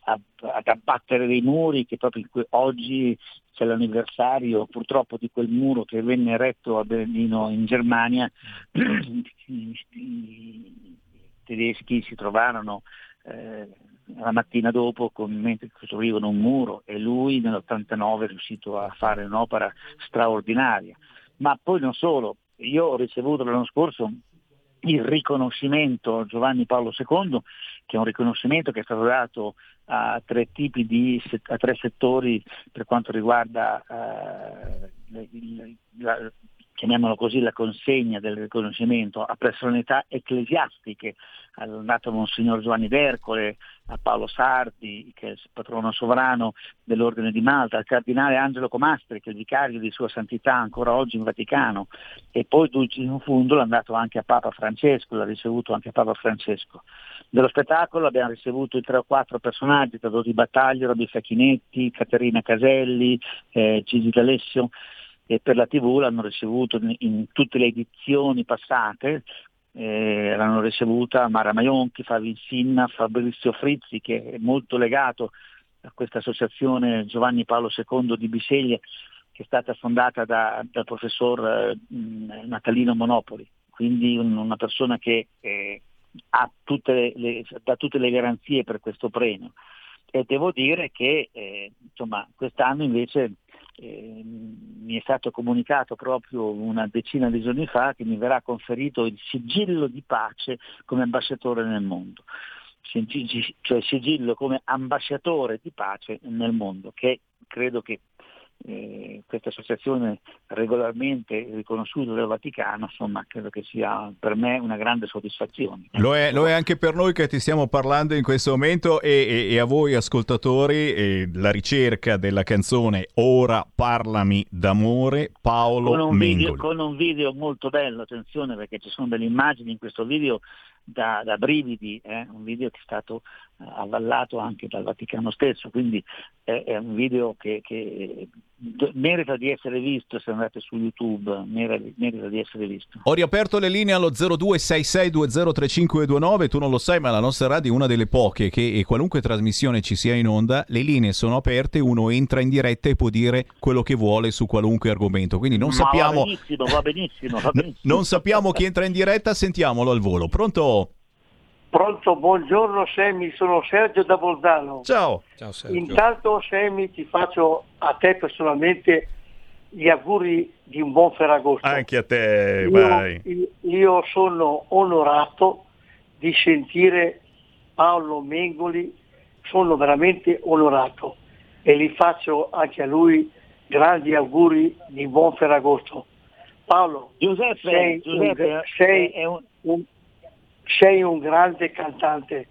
a, ad abbattere dei muri che proprio oggi c'è l'anniversario purtroppo di quel muro che venne eretto a Berlino in Germania, i tedeschi si trovarono eh, la mattina dopo con, mentre costruivano un muro e lui nell'89 è riuscito a fare un'opera straordinaria. Ma poi non solo, io ho ricevuto l'anno scorso il riconoscimento a Giovanni Paolo II, che è un riconoscimento che è stato dato a tre, di, a tre settori per quanto riguarda eh, la, chiamiamolo così, la consegna del riconoscimento a personalità ecclesiastiche, andato Monsignor Giovanni d'Ercole, a Paolo Sardi, che è il patrono sovrano dell'Ordine di Malta, al cardinale Angelo Comastri, che è il vicario di Sua Santità ancora oggi in Vaticano, e poi in fondo l'ha andato anche a Papa Francesco, l'ha ricevuto anche a Papa Francesco. Dello spettacolo abbiamo ricevuto i tre o quattro personaggi, Tadò di Battaglia, Roby Facchinetti, Caterina Caselli, eh, Gigi D'Alessio, e per la TV l'hanno ricevuto in, tutte le edizioni passate, eh, l'hanno ricevuta Mara Maionchi, Fabio Insinna, Fabrizio Frizzi che è molto legato a questa associazione Giovanni Paolo II di Bisceglie che è stata fondata da, dal professor eh, Natalino Monopoli, quindi un, una persona che eh, tutte le, dà tutte le garanzie per questo premio. E devo dire che eh, insomma, quest'anno invece mi è stato comunicato proprio una decina di giorni fa che mi verrà conferito il sigillo di pace come ambasciatore nel mondo, cioè sigillo come ambasciatore di pace nel mondo, che credo che eh, questa associazione regolarmente riconosciuta dal Vaticano, insomma, credo che sia per me una grande soddisfazione. Lo è, lo è anche per noi che ti stiamo parlando in questo momento e, e, e a voi ascoltatori eh, la ricerca della canzone Ora parlami d'amore Paolo con un, video, con un video molto bello, attenzione perché ci sono delle immagini in questo video da, da brividi, eh? un video che è stato uh, avallato anche dal Vaticano stesso, quindi è, è un video che, che, merita di essere visto se andate su YouTube, merita, merita, di essere visto. Ho riaperto le linee allo 0266203529, tu non lo sai ma la nostra radio è una delle poche che qualunque trasmissione ci sia in onda, le linee sono aperte, uno entra in diretta e può dire quello che vuole su qualunque argomento, quindi non ma sappiamo... Va benissimo, va benissimo, va benissimo. non sappiamo chi entra in diretta, sentiamolo al volo. Pronto? Pronto, buongiorno Semi, sono Sergio da Bolzano. Ciao. Ciao Sergio. Intanto Semi ti faccio a te personalmente gli auguri di un buon Ferragosto. Anche a te, vai. Io, io sono onorato di sentire Paolo Mengoli, sono veramente onorato e gli faccio anche a lui grandi auguri di buon Ferragosto. Paolo, Giuseppe, sei, Giuseppe un, sei è un, un sei un grande cantante,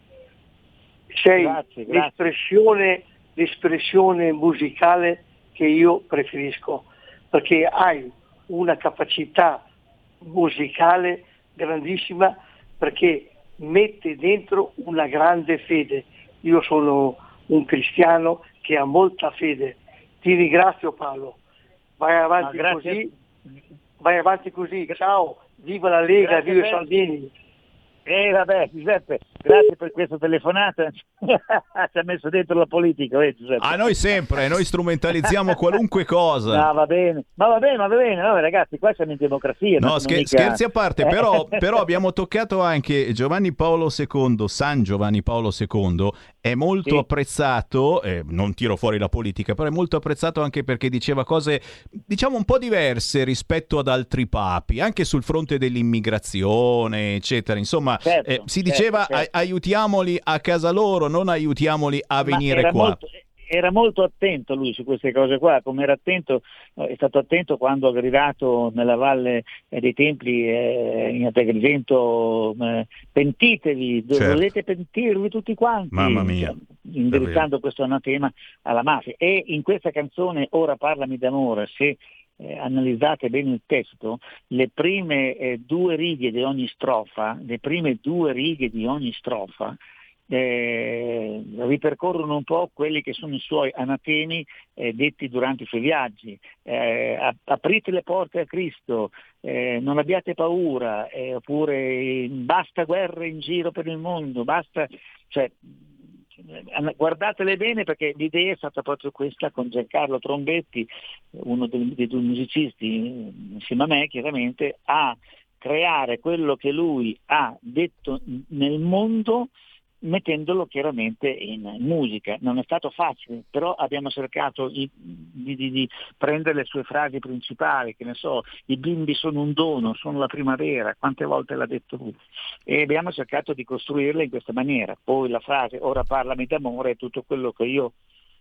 sei Grazie, grazie. L'espressione, l'espressione musicale che io preferisco, perché hai una capacità musicale grandissima perché mette dentro una grande fede. Io sono un cristiano che ha molta fede. Ti ringrazio Paolo. Vai avanti così. Vai avanti così. Ciao. Viva la Lega, Grazie viva i. Salvini. Eh vabbè Giuseppe, grazie per questa telefonata, ci ha messo dentro la politica, eh, Giuseppe. A noi sempre, noi strumentalizziamo qualunque cosa. No, va bene, ma va bene, ma va bene, no, ragazzi, qua siamo in democrazia. No, scher- mica- scherzi a parte, Eh. però, però abbiamo toccato anche Giovanni Paolo II, San Giovanni Paolo II, è molto Sì. apprezzato, eh, non tiro fuori la politica, però è molto apprezzato anche perché diceva cose, diciamo, un po' diverse rispetto ad altri papi, anche sul fronte dell'immigrazione, eccetera. Certo, eh, si certo, diceva certo. "Ai- aiutiamoli a casa loro, non aiutiamoli a venire qua. Molto, era molto attento lui su queste cose qua, come era attento, eh, è stato attento quando è arrivato nella valle eh, dei Templi eh, in Agrigento, eh, pentitevi, Certo. dovete pentirvi tutti quanti, Mamma mia, indirizzando questo anatema alla mafia. E in questa canzone Ora parlami d'amore, se eh, analizzate bene il testo, le prime eh, due righe di ogni strofa, le prime due righe di ogni strofa eh, ripercorrono un po' quelli che sono i suoi anatemi eh, detti durante i suoi viaggi. Eh, aprite le porte a Cristo, eh, non abbiate paura, eh, oppure basta guerre in giro per il mondo, basta... Cioè, guardatele bene perché l'idea è stata proprio questa con Giancarlo Trombetti, uno dei, dei due musicisti insieme a me chiaramente, a creare quello che lui ha detto nel mondo mettendolo chiaramente in musica. Non è stato facile, però abbiamo cercato di, di, di, prendere le sue frasi principali, che ne so, i bimbi sono un dono, sono la primavera, quante volte l'ha detto lui, e abbiamo cercato di costruirle in questa maniera. Poi la frase ora parlami d'amore è tutto quello che io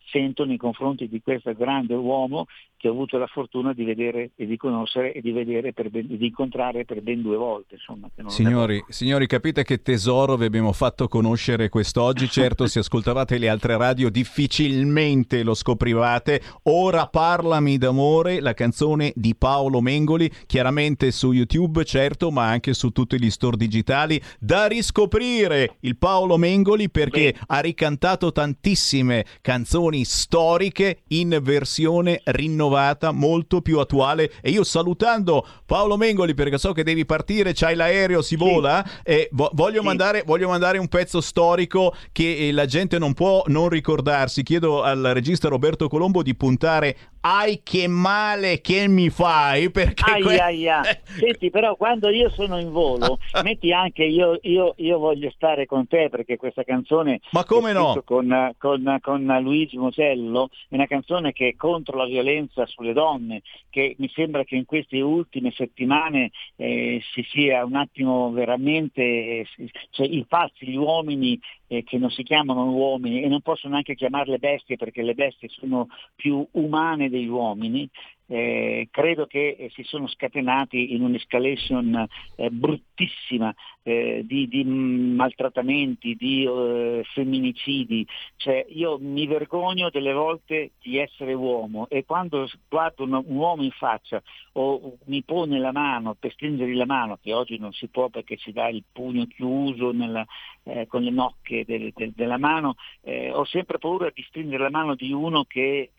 sento nei confronti di questo grande uomo che ho avuto la fortuna di vedere e di conoscere e di, vedere per ben, di incontrare per ben due volte. Insomma, signori, signori, capite che tesoro vi abbiamo fatto conoscere quest'oggi. Certo, se ascoltavate le altre radio difficilmente lo scoprivate. Ora parlami d'amore, la canzone di Paolo Mengoli, chiaramente su YouTube, certo, ma anche su tutti gli store digitali. Da riscoprire il Paolo Mengoli perché Beh. ha ricantato tantissime canzoni storiche in versione rinnovata rinnovata, molto più attuale. E io salutando Paolo Mengoli, perché so che devi partire, c'hai l'aereo, si sì. vola, e vo- voglio, sì. mandare, voglio, mandare, un pezzo storico che eh, la gente non può non ricordarsi. Chiedo al regista Roberto Colombo di puntare ai che male che mi fai perché ai, que- ai, ai. senti però quando io sono in volo metti anche io, io, io, voglio stare con te perché questa canzone ma come no con, con, con, Luigi Mosello è una canzone che è contro la violenza sulle donne che mi sembra che in queste ultime settimane eh, si sia un attimo veramente eh, cioè, i falsi gli uomini eh, che non si chiamano uomini e non posso neanche chiamarle bestie perché le bestie sono più umane degli uomini, eh, credo che eh, si sono scatenati in un'escalation eh, bruttissima eh, di, di, maltrattamenti, di eh, femminicidi. Cioè, io mi vergogno delle volte di essere uomo e quando guardo un, un, uomo in faccia o mi pone la mano per stringergli la mano, che oggi non si può perché ci dà il pugno chiuso nella, eh, con le nocche del, del, della mano, ho sempre paura di stringere la mano di uno che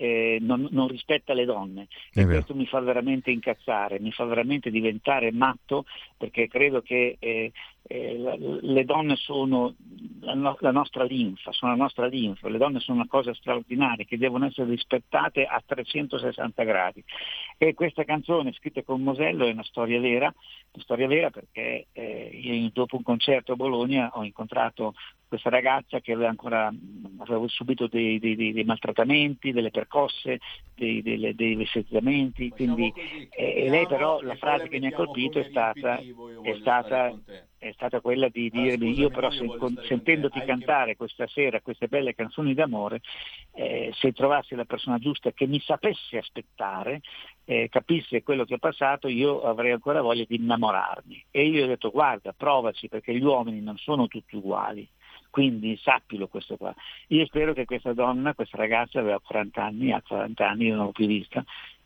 non, non rispetta le donne questo mi fa veramente incazzare, mi fa veramente diventare matto perché credo che eh, eh, le donne sono la, no- la, nostra linfa, sono la nostra linfa, le donne sono una cosa straordinaria che devono essere rispettate a 360 gradi. E questa canzone scritta con Mosello è una storia vera, una storia vera perché eh, dopo un concerto a Bologna ho incontrato questa ragazza che aveva ancora aveva subito dei, dei, dei, maltrattamenti, delle percosse, dei, dei, dei vesteggiamenti, quindi eh, lei però la frase che mi ha colpito è stata, è stata, è stata quella di dirmi io però se, sentendoti cantare questa sera queste belle canzoni d'amore, eh, se trovassi la persona giusta che mi sapesse aspettare, eh, capisse quello che è passato, io avrei ancora voglia di innamorarmi. E io gli ho detto guarda, provaci perché gli uomini non sono tutti uguali quindi sappilo questo qua. Io spero che questa donna, questa ragazza aveva 40 anni, ha 40 anni, io non l'ho più vista,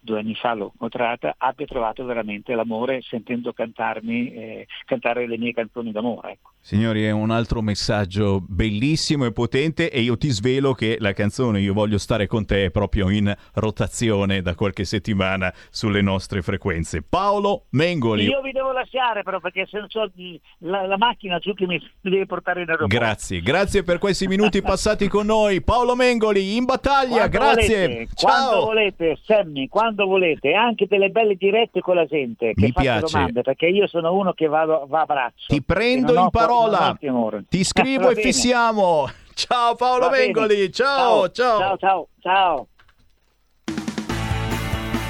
due anni fa l'ho incontrata, abbia trovato veramente l'amore sentendo cantarmi, eh, cantare le mie canzoni d'amore. Ecco. Signori, è un altro messaggio bellissimo e potente e io ti svelo che la canzone Io voglio stare con te è proprio in rotazione da qualche settimana sulle nostre frequenze. Paolo Mengoli. Io vi devo lasciare però perché se non ho la, la, macchina giù che mi deve portare in aeroporto. Grazie, grazie per questi minuti passati con noi. Paolo Mengoli in battaglia, quando grazie. Volete, Ciao. Quando volete, Sammy, quando volete, anche delle belle dirette con la gente che mi piace. domande perché io sono uno che va, va a braccio. Ti prendo in parola parola. Ti scrivo e fissiamo. Ciao Paolo Mengoli, ciao, ciao. Ciao, ciao, ciao.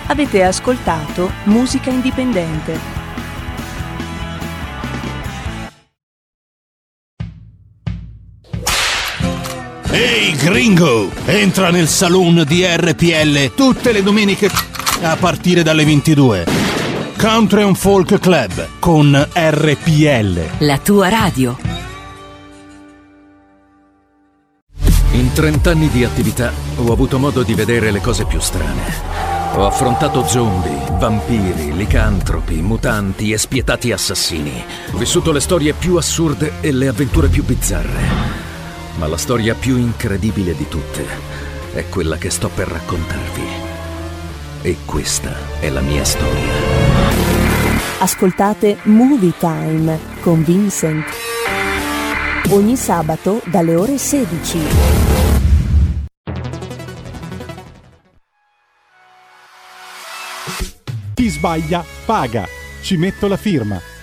Avete ascoltato Musica Indipendente. Ehi hey, gringo, entra nel saloon di RPL tutte le domeniche a partire dalle 22. Country and Folk Club con RPL. La tua radio. In 30 anni di attività ho avuto modo di vedere le cose più strane. Ho affrontato zombie, vampiri, licantropi, mutanti e spietati assassini. Ho vissuto le storie più assurde e le avventure più bizzarre. Ma la storia più incredibile di tutte è quella che sto per raccontarvi. E questa è la mia storia. Ascoltate Movie Time con Vincent. Ogni sabato dalle ore 16. Chi sbaglia paga. Ci metto la firma.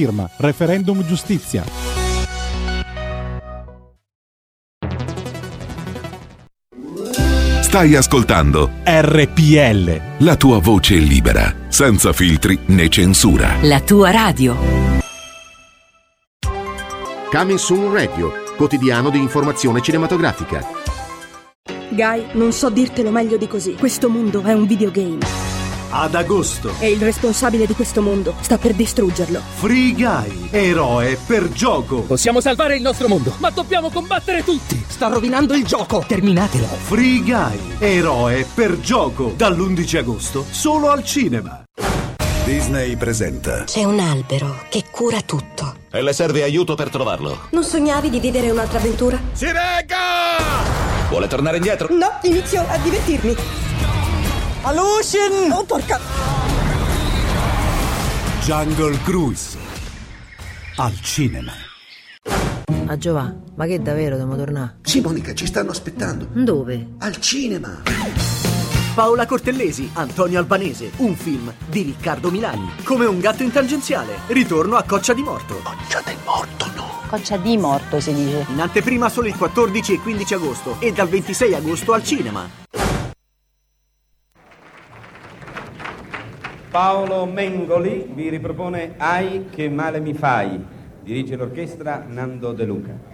firma. Referendum giustizia. Stai ascoltando RPL. la tua voce libera, senza filtri né censura. La tua radio. Coming Soon Radio, quotidiano di informazione cinematografica. Guy, non so dirtelo meglio di così. Questo mondo è un videogame. Ad agosto. E il responsabile di questo mondo sta per distruggerlo. Free Guy, eroe per gioco. Possiamo salvare il nostro mondo, ma dobbiamo combattere tutti. Sta rovinando il gioco. Terminatelo. Free Guy, eroe per gioco. Dall'11 agosto, solo al cinema. Disney presenta. C'è un albero che cura tutto. E le serve aiuto per trovarlo. Non sognavi di vivere un'altra avventura? Si regga! Vuole tornare indietro? No, inizio a divertirmi. Alucin! Oh, porca... Jungle Cruise. Al cinema. A Giovà, ma che davvero dobbiamo tornare? Sì, Monica, ci stanno aspettando. Dove? Al cinema. Paola Cortellesi, Antonio Albanese, un film di Riccardo Milani. Come un gatto in tangenziale, ritorno a Coccia di Morto. Coccia del Morto, no. Coccia di morto si dice. In anteprima solo il 14 e 15 agosto e dal 26 agosto al cinema. Paolo Mengoli vi ripropone Ai che male mi fai. Dirige l'orchestra Nando De Luca.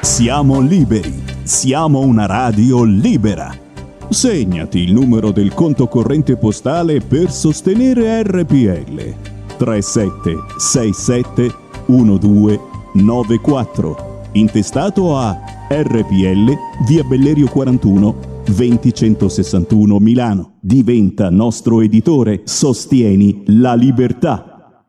Siamo liberi. Siamo una radio libera. Segnati il numero del conto corrente postale per sostenere RPL. 3767 1294. Intestato a RPL via Bellerio 41 20161 Milano. Diventa nostro editore. Sostieni la libertà.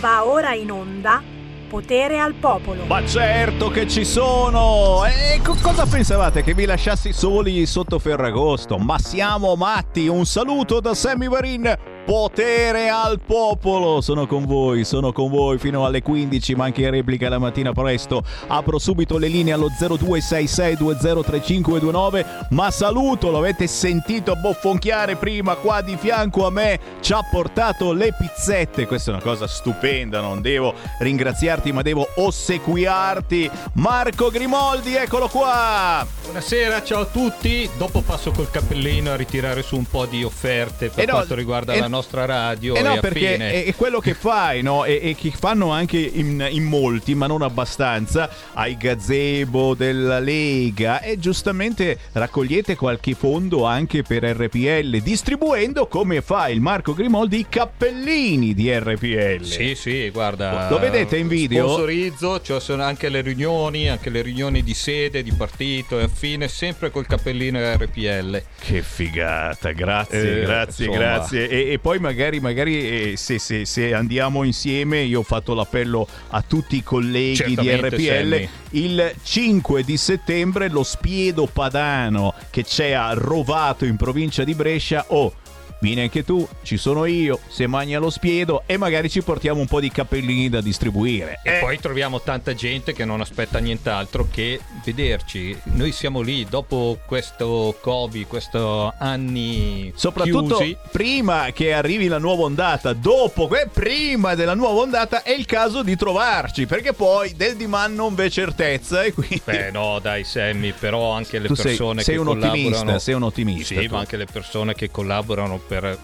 Va ora in onda Potere al popolo. Ma certo che ci sono! E co- cosa pensavate che vi lasciassi soli sotto Ferragosto? Ma siamo matti! Un saluto da Sammy Varin! Potere al popolo! Sono con voi, sono con voi fino alle 15, ma anche in replica la mattina presto. Apro subito le linee allo 0266203529, ma saluto, lo avete sentito boffonchiare prima qua di fianco a me, ci ha portato le pizzette. Questa è una cosa stupenda, non devo ringraziarti, ma devo ossequiarti. Marco Grimoldi, eccolo qua! Buonasera, ciao a tutti. Dopo passo col cappellino a ritirare su un po' di offerte per Eh no, quanto riguarda eh- la nostra radio. Eh no, e perché è, è quello che fai, no? E, e che fanno anche in, in molti, ma non abbastanza, ai gazebo della Lega. E giustamente raccogliete qualche fondo anche per RPL, distribuendo come fa il Marco Grimoldi i cappellini di RPL. Sì, sì, guarda. Lo vedete in video? Sponsorizzo, ci sono anche le riunioni, anche le riunioni di sede, di partito e affine, sempre col cappellino RPL. Che figata, grazie, Eh, grazie, insomma. grazie. E, e poi magari, magari eh, se, se- se andiamo insieme, io ho fatto l'appello a tutti i colleghi di Certamente, RPL. Sammy. Il 5 di settembre lo Spiedo Padano che c'è a Rovato in provincia di Brescia. Oh, vieni anche tu, ci sono io, se magna lo Spiedo e magari ci portiamo un po' di cappellini da distribuire. E poi troviamo tanta gente che non aspetta nient'altro che vederci. Noi siamo lì dopo questo Covid, questi anni Soprattutto chiusi. prima che arrivi la nuova ondata, dopo, que- prima della nuova ondata è il caso di trovarci, perché poi del demand non v'è certezza e quindi... Beh, no, dai, Sammy, però anche le Tu sei- persone sei che un collaborano. ottimista, sei un ottimista Sì, tu. ma anche le persone che collaborano per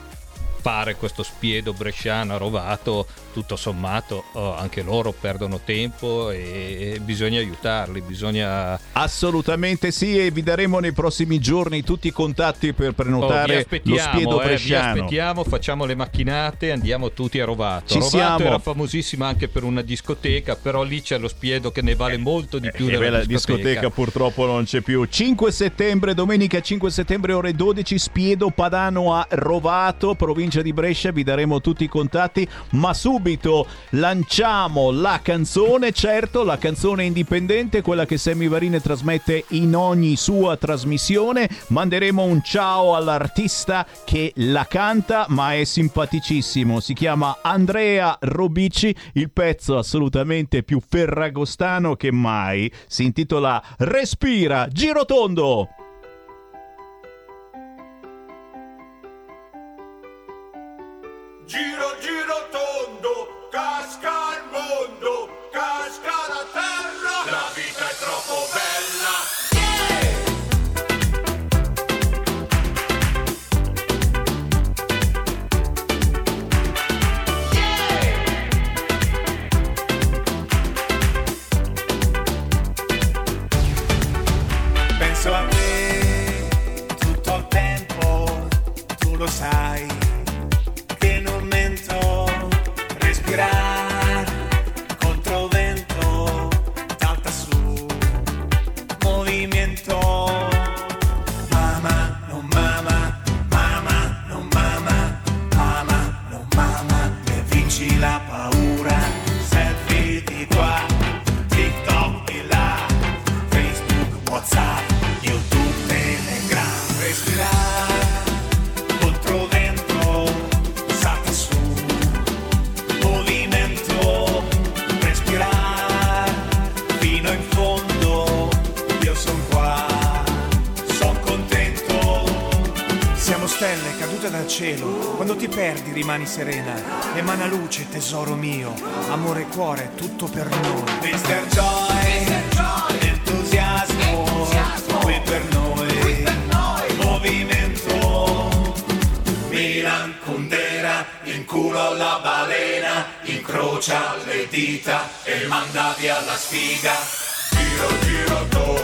fare questo spiedo bresciano rovato, tutto sommato, oh, anche loro perdono tempo e bisogna aiutarli, bisogna Assolutamente sì e vi daremo nei prossimi giorni tutti i contatti per Oh, vi prenotare lo aspettiamo, spiedo eh, vi bresciano. aspettiamo, facciamo le macchinate, andiamo tutti a Rovato. Ci Rovato siamo. era famosissima anche per una discoteca, però lì c'è lo spiedo che ne vale molto di più E della discoteca. discoteca purtroppo non c'è più. 5 settembre, domenica 5 settembre, ore 12, Spiedo Padano a Rovato, provincia di Brescia. Vi daremo tutti i contatti, ma subito lanciamo la canzone. Certo, la canzone indipendente, quella che Sammy Varine trasmette in ogni sua trasmissione. Manderemo un ciao all'artista che la canta, ma è simpaticissimo. Si chiama Andrea Robici. Il pezzo assolutamente più ferragostano che mai si intitola Respira, Girotondo. Giro, giro rimani serena. Emana luce, tesoro mio. Amore e cuore, tutto per noi. Mr. Joy, entusiasmo, qui per noi. Movimento. Milan Kundera, in culo alla balena, incrocia le dita e manda via la sfiga. Giro, giro, tondo,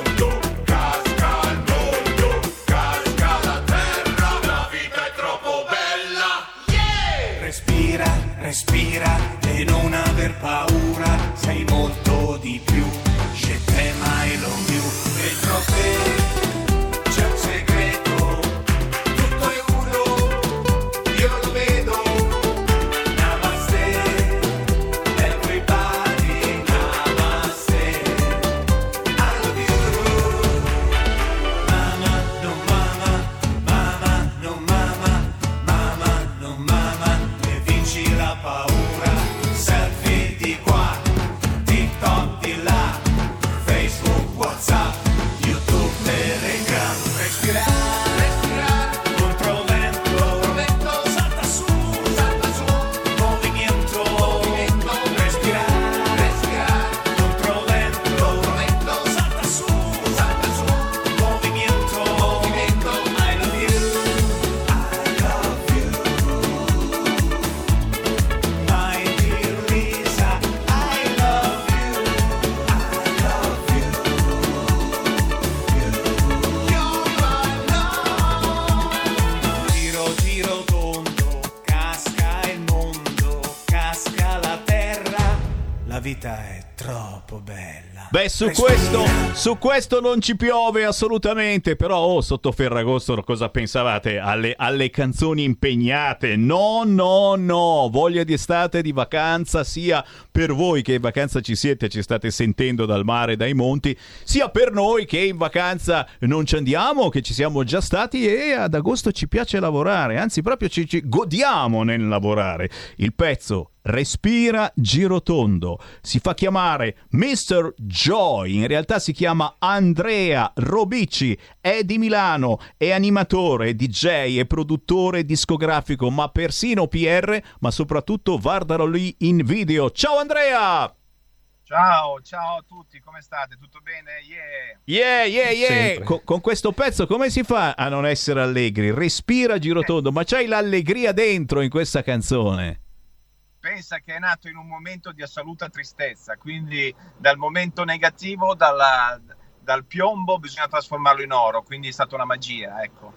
su questo, su questo non ci piove assolutamente, però oh, sotto Ferragosto cosa pensavate? Alle, alle canzoni impegnate? No, no, no, voglia di estate, di vacanza, sia per voi che in vacanza ci siete, ci state sentendo dal mare, dai monti, sia per noi che in vacanza non ci andiamo, che ci siamo già stati e ad agosto ci piace lavorare, anzi proprio ci, ci godiamo nel lavorare. Il pezzo Respira Girotondo. Si fa chiamare Mr. Joy, in realtà si chiama Andrea Robici, è di Milano, è animatore, DJ e produttore discografico, ma persino PR, ma soprattutto guardalo lì in video. Ciao Andrea! Ciao, ciao a tutti, come state? Tutto bene? Yeah! Yeah, yeah, yeah! Sempre. Co- con questo pezzo come si fa a non essere allegri? Respira Girotondo, ma c'hai l'allegria dentro in questa canzone. Pensa che è nato in un momento di assoluta tristezza, quindi dal momento negativo, dalla- dal piombo bisogna trasformarlo in oro, quindi è stata una magia, ecco.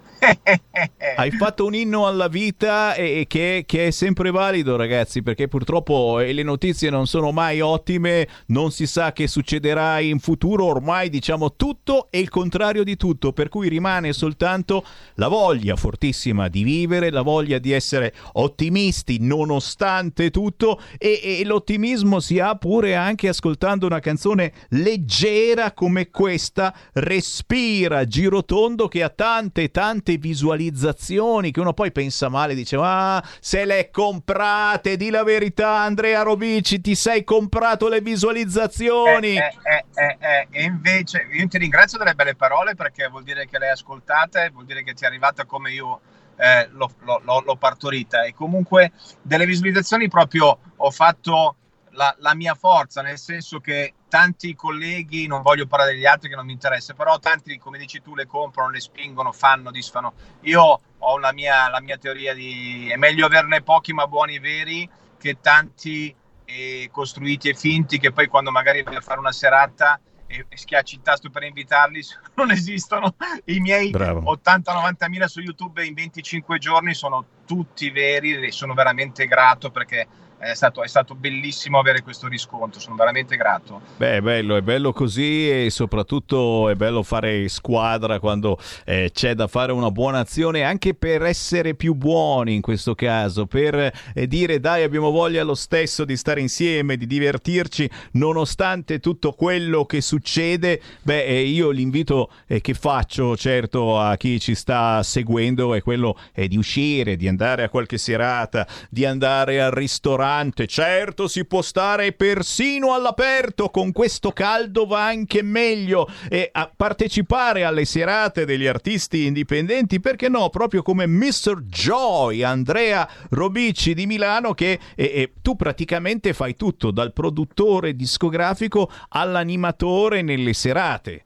Hai fatto un inno alla vita e, che, che è sempre valido, ragazzi, perché purtroppo eh, le notizie non sono mai ottime, non si sa che succederà in futuro, ormai diciamo tutto e il contrario di tutto, per cui rimane soltanto la voglia fortissima di vivere, la voglia di essere ottimisti nonostante tutto e, e l'ottimismo si ha pure anche ascoltando una canzone leggera come questa, Respira Girotondo, che ha tante tante visualizzazioni che uno poi pensa male, dice ma se le comprate, di la verità Andrea Robici, ti sei comprato le visualizzazioni. Eh, eh, eh, eh, E invece io ti ringrazio delle belle parole perché vuol dire che le hai ascoltate, vuol dire che ti è arrivata come io eh, l'ho- l'ho- l'ho partorita e comunque delle visualizzazioni proprio ho fatto la, la mia forza, nel senso che tanti colleghi, non voglio parlare degli altri che non mi interessa, però tanti, come dici tu, le comprano, le spingono, fanno, disfano. Io ho la mia, la mia teoria di è meglio averne pochi ma buoni e veri che tanti e costruiti e finti che poi quando magari vai a fare una serata e e schiacci il tasto per invitarli non esistono. I miei Bravo. 80-90 mila su YouTube in 25 giorni sono tutti veri e sono veramente grato perché è stato, è stato bellissimo avere questo riscontro, sono veramente grato. Beh, è bello, è bello così e soprattutto è bello fare squadra quando eh, c'è da fare una buona azione anche per essere più buoni in questo caso, per eh, dire dai abbiamo voglia lo stesso di stare insieme, di divertirci nonostante tutto quello che succede. Beh, eh, io l'invito eh, che faccio certo a chi ci sta seguendo è quello eh, di uscire, di andare a qualche serata, di andare al ristorante. Certo, si può stare persino all'aperto, con questo caldo va anche meglio. E a partecipare alle serate degli artisti indipendenti, perché no? Proprio come Mr. Joy, Andrea Robici di Milano, che e- e tu praticamente fai tutto, dal produttore discografico all'animatore nelle serate.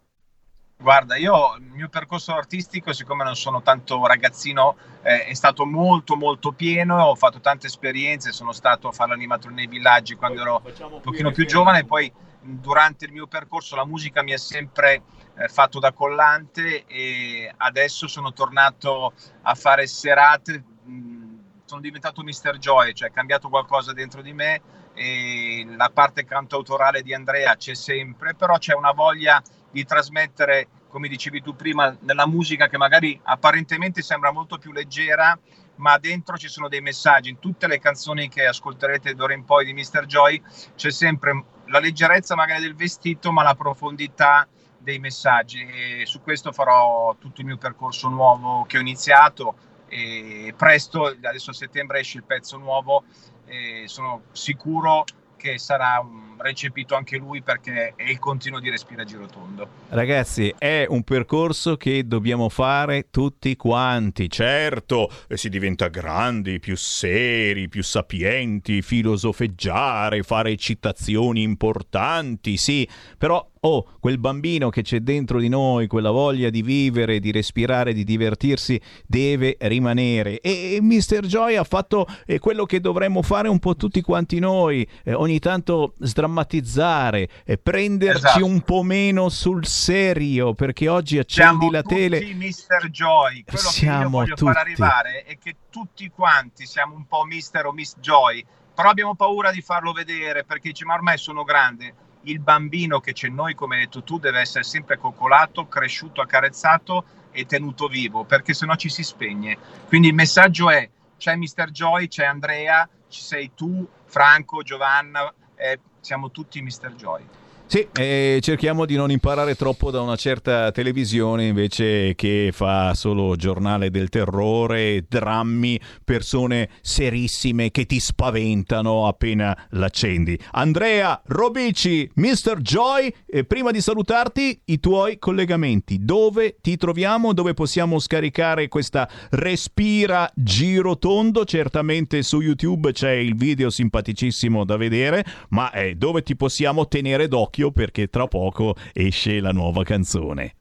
Guarda, io il mio percorso artistico, siccome non sono tanto ragazzino, eh, è stato molto molto pieno, ho fatto tante esperienze, sono stato a fare l'animatore nei villaggi quando ero un pochino più giovane, poi durante il mio percorso la musica mi ha sempre eh, fatto da collante e adesso sono tornato a fare serate, mh, sono diventato Mr. Joy, cioè è cambiato qualcosa dentro di me e la parte cantautorale di Andrea c'è sempre, però c'è una voglia di trasmettere, come dicevi tu prima, nella musica che magari apparentemente sembra molto più leggera, ma dentro ci sono dei messaggi. In tutte le canzoni che ascolterete d'ora in poi di Mr. Joy c'è sempre la leggerezza magari del vestito, ma la profondità dei messaggi. E su questo farò tutto il mio percorso nuovo che ho iniziato e presto, adesso a settembre esce il pezzo nuovo e sono sicuro che sarà um, recepito anche lui perché è il continuo di Respira Girotondo. Ragazzi, è un percorso che dobbiamo fare tutti quanti. Certo, eh, si diventa grandi, più seri, più sapienti, filosofeggiare, fare citazioni importanti, sì, però oh, quel bambino che c'è dentro di noi, quella voglia di vivere, di respirare, di divertirsi, deve rimanere. E, e Mr. Joy ha fatto eh, quello che dovremmo fare un po' tutti quanti noi, eh, ogni tanto sdrammatizzare, e prenderci Esatto. un po' meno sul serio, perché oggi accendi Siamo la tele. tutti Mr. Joy. Quello che io Siamo voglio tutti. far arrivare è che tutti quanti siamo un po' Mr. o Miss Joy, però abbiamo paura di farlo vedere perché dice ma ormai sono grande. Il bambino che c'è in noi, come hai detto tu, deve essere sempre coccolato, cresciuto, accarezzato e tenuto vivo, perché sennò ci si spegne. Quindi il messaggio è c'è Mr. Joy, c'è Andrea, ci sei tu, Franco, Giovanna, eh, siamo tutti Mr. Joy. Sì, e cerchiamo di non imparare troppo da una certa televisione invece che fa solo giornale del terrore, drammi, persone serissime che ti spaventano appena l'accendi. Andrea Robici, Mr. Joy, e prima di salutarti i tuoi collegamenti. Dove ti troviamo? Dove possiamo scaricare questa respira giro tondo? Certamente su YouTube c'è il video simpaticissimo da vedere, ma eh, dove ti possiamo tenere d'occhio perché tra poco esce la nuova canzone.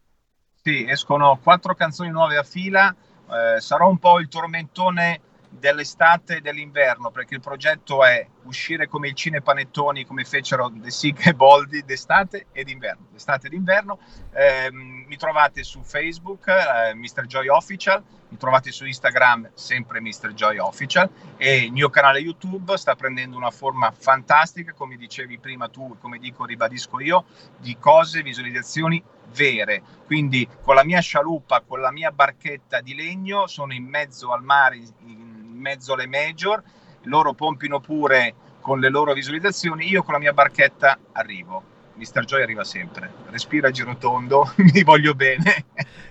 Sì, escono quattro canzoni nuove a fila. eh, sarò un po' il tormentone dell'estate e dell'inverno perché il progetto è uscire come il cinepanettoni come fecero De Sig e Boldi d'estate e d'inverno. D'estate e d'inverno. Ehm, mi trovate su Facebook, eh, Mr. Joy Official, mi trovate su Instagram, sempre Mr. Joy Official, e il mio canale YouTube sta prendendo una forma fantastica, come dicevi prima tu, come dico, ribadisco io, di cose, visualizzazioni vere. Quindi con la mia scialuppa, con la mia barchetta di legno, sono in mezzo al mare, in mezzo alle major, loro pompino pure con le loro visualizzazioni, io con la mia barchetta arrivo. Mr. Joy arriva sempre. Respira girotondo, mi voglio bene.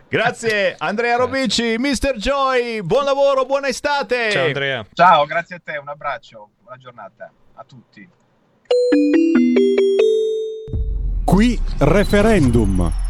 Grazie Andrea Robici, Mr. Joy, buon lavoro, buona estate. Ciao Andrea. Ciao, grazie a te, un abbraccio, buona giornata a tutti. Qui referendum.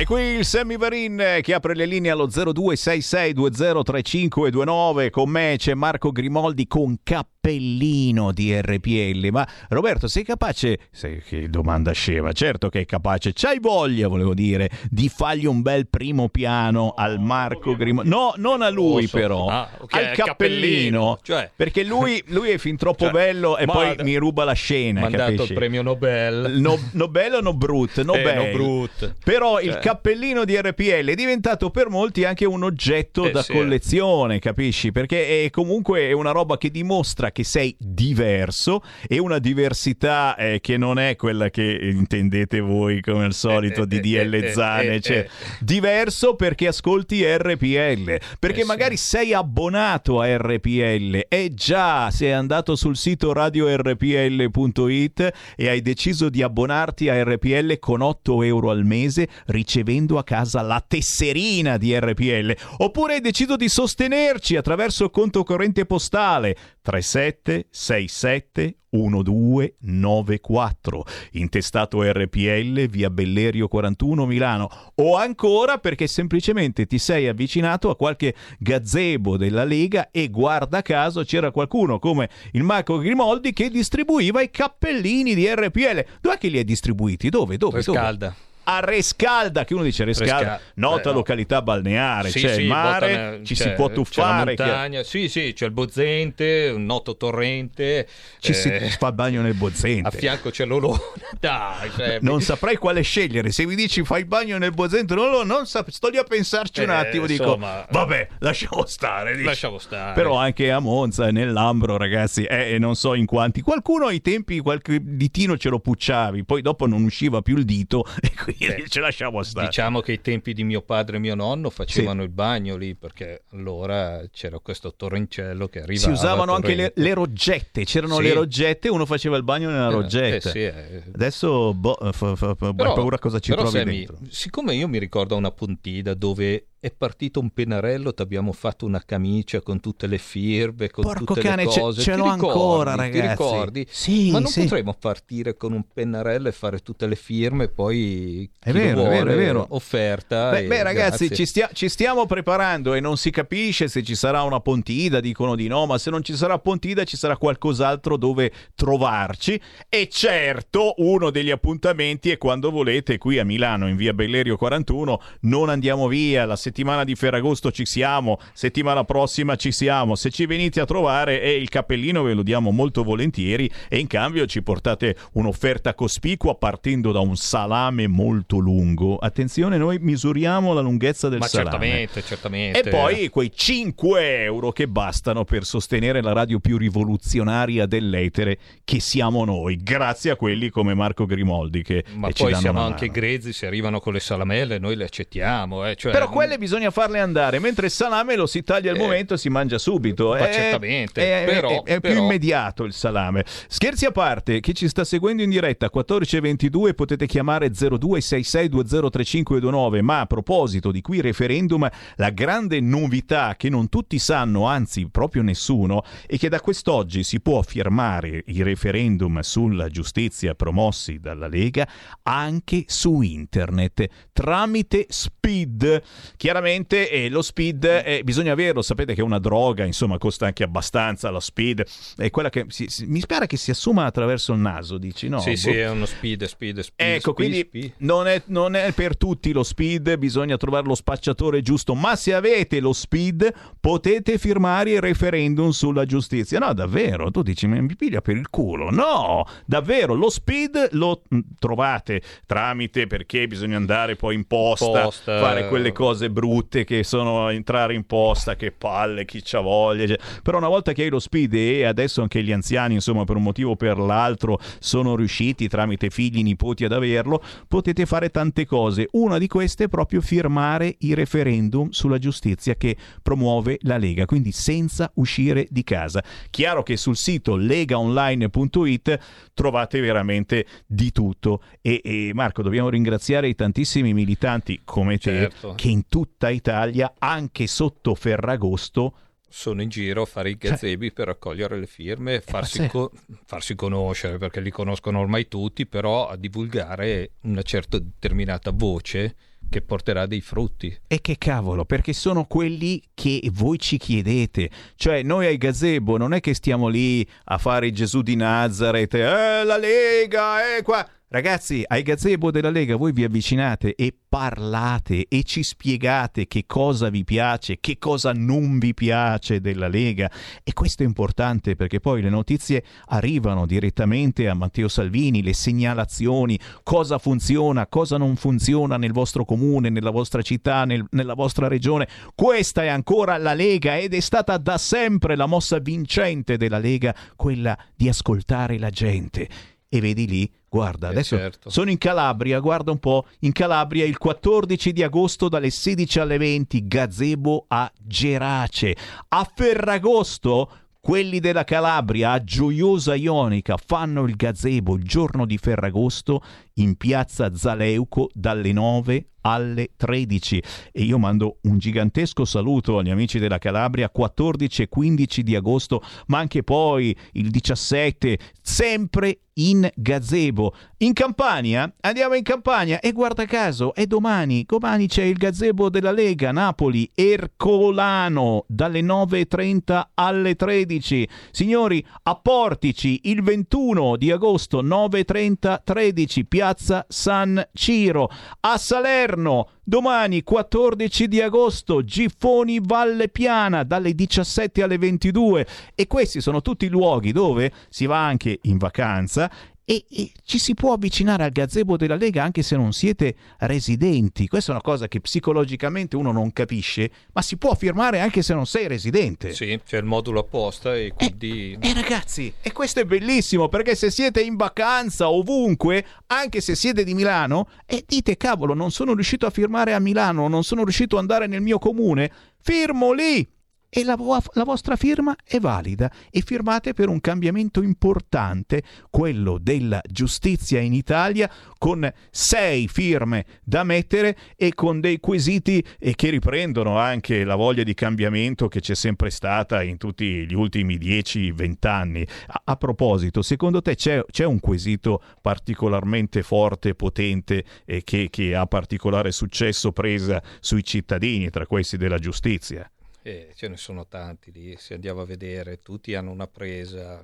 E qui il Sammy Varin eh, che apre le linee allo 0266203529. Con me c'è Marco Grimoldi con cappellino di RPL. Ma Roberto, sei capace? Sei, che domanda scema, certo che è capace. C'hai voglia, volevo dire, di fargli un bel primo piano al Marco Grimoldi. No, non a lui, però. Ah, ok, al cappellino. cappellino, cioè. Perché lui, lui è fin troppo Cioè, bello e poi mi ruba la scena. Hanno dato il premio Nobel. No, Nobel o no brut? Eh, Nobel. no brut. Però il Cioè. Cappellino di RPL è diventato per molti anche un oggetto Eh, da sì. collezione, capisci? Perché è comunque è una roba che dimostra che sei diverso e una diversità eh, che non è quella che intendete voi come al solito di DL Zane, cioè diverso perché ascolti RPL, perché magari sei abbonato a RPL e già sei andato sul sito radiorpl.it e hai deciso di abbonarti a RPL con 8 euro al mese ricevendo a casa la tesserina di RPL, oppure hai deciso di sostenerci attraverso il conto corrente postale 3767 1294 intestato RPL via Bellerio 41 Milano o ancora perché semplicemente ti sei avvicinato a qualche gazebo della Lega e guarda caso c'era qualcuno come il Marco Grimoldi che distribuiva i cappellini di RPL dov'è che li hai distribuiti? dove? dove? dove? Rescalda. A Rescalda, che uno dice Rescalda, Resca- nota eh, no. località balneare, Sì, c'è sì, il mare, Bottana- ci si può c'è la tuffare, che- montagna, sì, sì, c'è il Bozzente, un noto torrente. ci si eh, fa il bagno nel bozzente. A fianco c'è l'olona. Dai, cioè, Non saprei quale scegliere. Se mi dici fai il bagno nel bozzente, non lo non sap- sto lì a pensarci un Eh, attimo. Dico, insomma, vabbè, lasciamo stare. dici. Lasciamo stare. Però anche a Monza e nell'Ambro, ragazzi, eh, e non so in quanti. Qualcuno ai tempi qualche ditino ce lo pucciavi, poi dopo non usciva più il dito e quindi ce lasciamo stare. Diciamo che ai tempi di mio padre e mio nonno facevano il bagno lì perché allora c'era questo torrencello che arrivava. si usavano anche le, le roggette, c'erano Sì. le roggette, uno faceva il bagno nella Eh, roggetta. eh sì, eh. Adesso boh, fa, fa- fa- Però- hai paura cosa ci trovi Sammy, dentro. Siccome io mi ricordo una puntida dove è partito un pennarello, ti abbiamo fatto una camicia con tutte le firme, con Porco tutte cane, le ce- cose. ce Ti l'ho ricordi? ancora, Ti ragazzi. ricordi? Sì, Ma non sì. potremmo partire con un pennarello e fare tutte le firme e poi È vero, è vero, è vuole, vero. offerta. Beh, beh, ragazzi, ci, stia- ci stiamo preparando e non si capisce se ci sarà una Pontida, dicono di no, ma se non ci sarà Pontida ci sarà qualcos'altro dove trovarci. E certo, uno degli appuntamenti è quando volete qui a Milano, in via Bellerio 41, non andiamo via, la settimana di Ferragosto ci siamo, settimana prossima ci siamo, se ci venite a trovare e il cappellino ve lo diamo molto volentieri e in cambio ci portate un'offerta cospicua partendo da un salame molto lungo. Attenzione, noi misuriamo la lunghezza del Ma salame. certamente, certamente. E poi quei 5 euro che bastano per sostenere la radio più rivoluzionaria dell'etere che siamo noi, grazie a quelli come Marco Grimoldi che Ma che ci poi siamo anche grezzi, se arrivano con le salamelle noi le accettiamo. eh, cioè, Però quelle bisogna farle andare, mentre il salame lo si taglia al momento e si mangia subito. È- certamente, è, è- però- è più però- immediato il salame. Scherzi a parte, chi ci sta seguendo in diretta 14.22 potete chiamare 0266203529, ma a proposito di qui referendum, la grande novità che non tutti sanno, anzi proprio nessuno, è che da quest'oggi si può firmare i referendum sulla giustizia promossi dalla Lega anche su internet tramite speed. Chiaramente eh, lo speed eh, bisogna averlo, sapete che è una droga, insomma costa anche abbastanza la speed, è quella che si- si- mi spera che si assuma attraverso il naso, dici no? Sì, Boh. sì, è uno speed, speed, speed. Ecco, speed, quindi speed. non è, non è per tutti lo speed, bisogna trovare lo spacciatore giusto, ma se avete lo speed potete firmare il referendum sulla giustizia. No, davvero, tu dici mi piglia per il culo. No, davvero, lo speed lo mm, trovate tramite perché bisogna andare poi in posta, Posta. fare quelle cose brutte che sono entrare in posta, che palle, chi c'ha voglia. cioè. Però una volta che hai lo speed e adesso anche gli anziani, insomma, per un motivo o per l'altro sono riusciti tramite figli, nipoti ad averlo, potete fare tante cose. Una di queste è proprio firmare i referendum sulla giustizia che promuove la Lega, quindi senza uscire di casa. Chiaro che sul sito legaonline.it trovate veramente di tutto. E, e, Marco, dobbiamo ringraziare i tantissimi militanti come te Certo. che in tutta Italia, anche sotto Ferragosto, sono in giro a fare i gazebi per raccogliere le firme e farsi, pazzesco. co- farsi conoscere, perché li conoscono ormai tutti, però a divulgare una certa determinata voce che porterà dei frutti. E che cavolo, perché sono quelli che voi ci chiedete. Cioè, noi ai gazebo non è che stiamo lì a fare Gesù di Nazareth, eh, la Lega, eh, qua. Ragazzi, ai gazebo della Lega voi vi avvicinate e parlate e ci spiegate che cosa vi piace, che cosa non vi piace della Lega e questo è importante perché poi le notizie arrivano direttamente a Matteo Salvini, le segnalazioni, cosa funziona, cosa non funziona nel vostro comune, nella vostra città, nel- nella vostra regione. Questa è ancora la Lega ed è stata da sempre la mossa vincente della Lega, quella di ascoltare la gente. E vedi lì, guarda, Eh, adesso certo. sono in Calabria, guarda un po', in Calabria il 14 di agosto dalle 16 alle 20, gazebo a Gerace. A Ferragosto quelli della Calabria a Gioiosa Ionica fanno il gazebo il giorno di Ferragosto in piazza Zaleuco dalle 9 alle 13 e io mando un gigantesco saluto agli amici della Calabria 14 e 15 di agosto ma anche poi il 17 sempre in gazebo. In Campania? Andiamo in Campania. E guarda caso è domani. Domani c'è il gazebo della Lega Napoli Ercolano dalle 9.30 alle 13 signori a Portici il 21 di agosto 9.30 13 piazza San Ciro. A Salerno Domani 14 di agosto, Giffoni Valle Piana dalle 17 alle 22 e questi sono tutti luoghi dove si va anche in vacanza e, e ci si può avvicinare al gazebo della Lega anche se non siete residenti. Questa è una cosa che psicologicamente uno non capisce, ma si può firmare anche se non sei residente. Sì, c'è il modulo apposta e quindi... Eh ragazzi, e questo è bellissimo perché se siete in vacanza ovunque, anche se siete di Milano, e dite cavolo, non sono riuscito a firmare a Milano, non sono riuscito ad andare nel mio comune, firmo lì! E la, vo- la vostra firma è valida e firmate per un cambiamento importante, quello della giustizia in Italia, con sei firme da mettere e con dei quesiti che riprendono anche la voglia di cambiamento che c'è sempre stata in tutti gli ultimi 10-20 anni. A, a proposito, secondo te c'è, c'è un quesito particolarmente forte, potente e che, che ha particolare successo presa sui cittadini, tra questi della giustizia? Eh, ce ne sono tanti lì, se andiamo a vedere, tutti hanno una presa.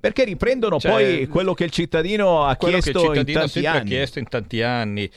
Perché riprendono Cioè, poi quello che il cittadino ha quello che il chiesto in cittadino ha tanti anni. chiesto in tanti anni.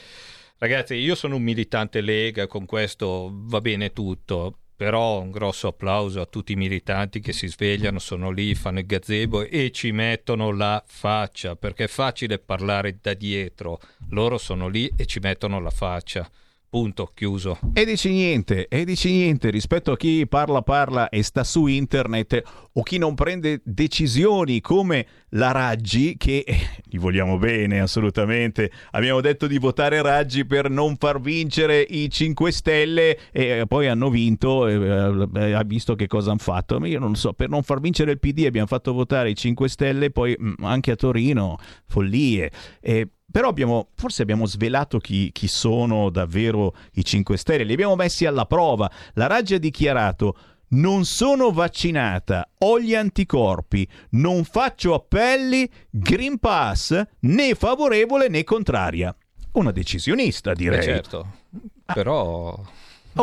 Ragazzi, io sono un militante Lega, con questo va bene tutto, però un grosso applauso a tutti i militanti che si svegliano, sono lì, fanno il gazebo e ci mettono la faccia, perché è facile parlare da dietro, loro sono lì e ci mettono la faccia. Punto, chiuso. E dici niente, e dici niente rispetto a chi parla parla e sta su internet o chi non prende decisioni come la Raggi che eh, gli vogliamo bene assolutamente. Abbiamo detto di votare Raggi per non far vincere i 5 Stelle e poi hanno vinto, e, eh, ha visto che cosa hanno fatto. Ma io non so, per non far vincere il PD abbiamo fatto votare i 5 Stelle, poi mm, anche a Torino, follie. E però abbiamo, forse abbiamo svelato chi, chi sono davvero i 5 Stelle, li abbiamo messi alla prova. La Raggi ha dichiarato non sono vaccinata, ho gli anticorpi, non faccio appelli, Green Pass né favorevole né contraria. Una decisionista, direi. Eh, certo, però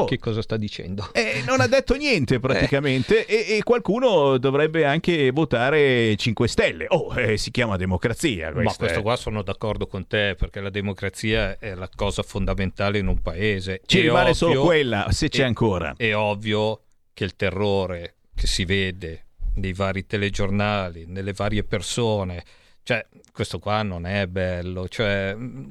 che cosa sta dicendo? E non ha detto niente praticamente e, e qualcuno dovrebbe anche votare 5 Stelle. Oh, eh, si chiama democrazia. Ma questa questo è- qua sono d'accordo con te perché la democrazia è la cosa fondamentale in un paese. Ci È rimane solo ovvio- quella, se c'è è- ancora. È ovvio che il terrore che si vede nei vari telegiornali, nelle varie persone, cioè questo qua non è bello, cioè mh,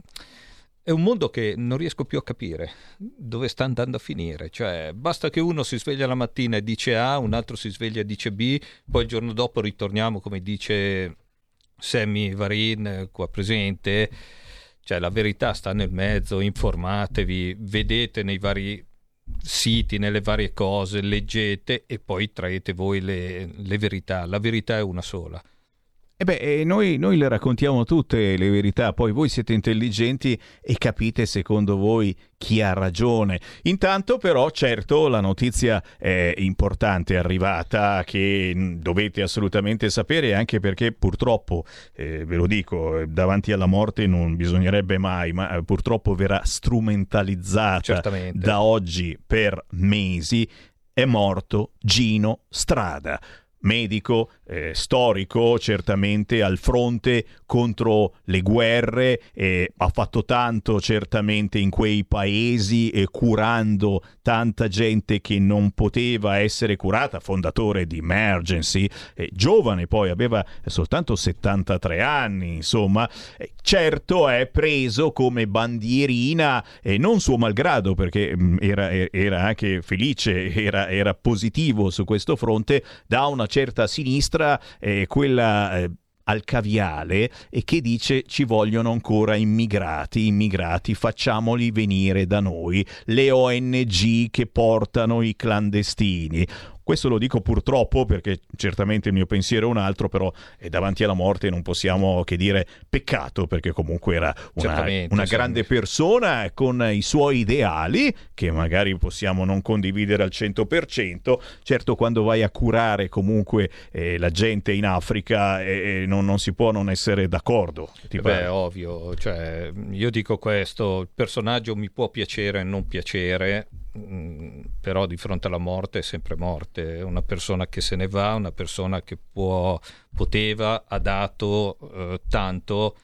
è un mondo che non riesco più a capire dove sta andando a finire, cioè basta che uno si sveglia la mattina e dice A, un altro si sveglia e dice B, poi il giorno dopo ritorniamo come dice Sammy Varin eh, qua presente, cioè la verità sta nel mezzo, informatevi, vedete nei vari siti, nelle varie cose, leggete e poi traete voi le, le verità. La verità è una sola. E beh, eh, noi, noi le raccontiamo tutte le verità, poi voi siete intelligenti e capite secondo voi chi ha ragione. Intanto però, certo, la notizia è importante, è arrivata, che mh, dovete assolutamente sapere, anche perché purtroppo, eh, ve lo dico, davanti alla morte non bisognerebbe mai, ma eh, purtroppo verrà strumentalizzata Certamente. da oggi per mesi, è morto Gino Strada. medico, eh, storico, certamente al fronte contro le guerre, eh, ha fatto tanto certamente in quei paesi eh, curando tanta gente che non poteva essere curata, fondatore di Emergency, giovane poi, aveva soltanto 73 anni, insomma, certo è preso come bandierina e non suo malgrado perché mh, era, era, anche felice, era, era, positivo su questo fronte da una certa sinistra, eh, quella eh, al caviale e che dice ci vogliono ancora immigrati, immigrati, facciamoli venire da noi, le ONG che portano i clandestini. Questo lo dico purtroppo perché certamente il mio pensiero è un altro, però è davanti alla morte non possiamo che dire peccato perché comunque era una, una grande persona con i suoi ideali che magari possiamo non condividere al 100%. Certo quando vai a curare comunque eh, la gente in Africa eh, non, non, si può non essere d'accordo. Ti Beh, ovvio, cioè, io dico questo, il personaggio mi può piacere o non piacere, però di fronte alla morte è sempre morte, una persona che se ne va, una persona che può, poteva, ha dato eh, tanto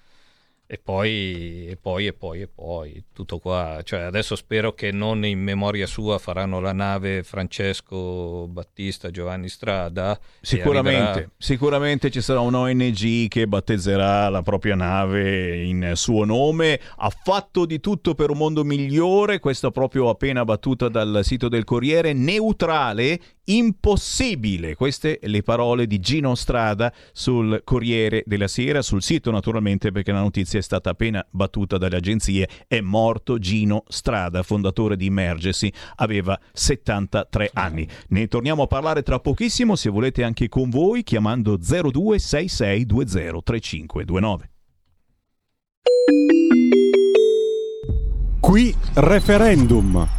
e poi, e poi, e poi, e poi, tutto qua. Cioè, adesso spero che non in memoria sua faranno la nave Francesco Battista Giovanni Strada. Sicuramente, arriverà... sicuramente ci sarà un'ONG che battezzerà la propria nave in suo nome. Ha fatto di tutto per un mondo migliore, questa proprio appena battuta dal sito del Corriere, neutrale, impossibile. Queste le parole di Gino Strada sul Corriere della Sera, sul sito naturalmente perché la notizia è stata appena battuta dalle agenzie, è morto Gino Strada, fondatore di Emergency, aveva 73 anni. Ne torniamo a parlare tra pochissimo, se volete anche con voi, chiamando 0266203529. Qui referendum.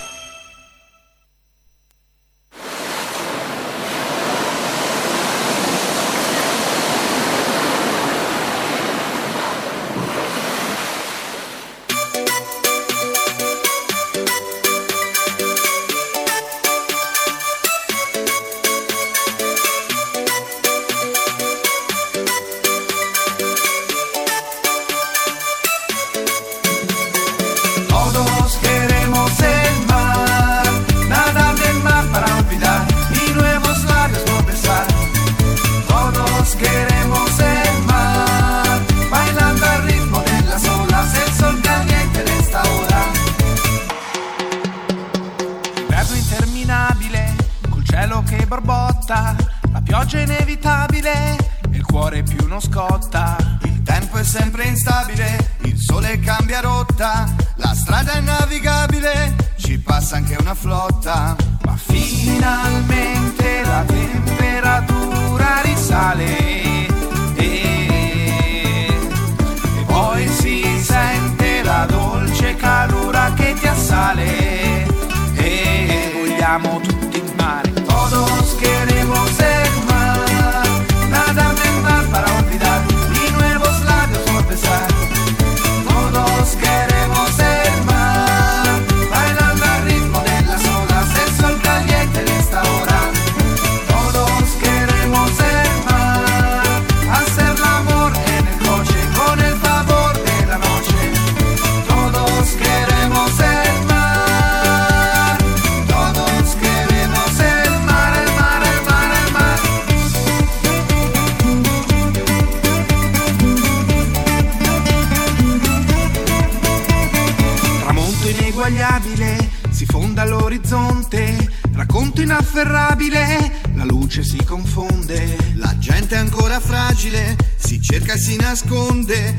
Si cerca e si nasconde,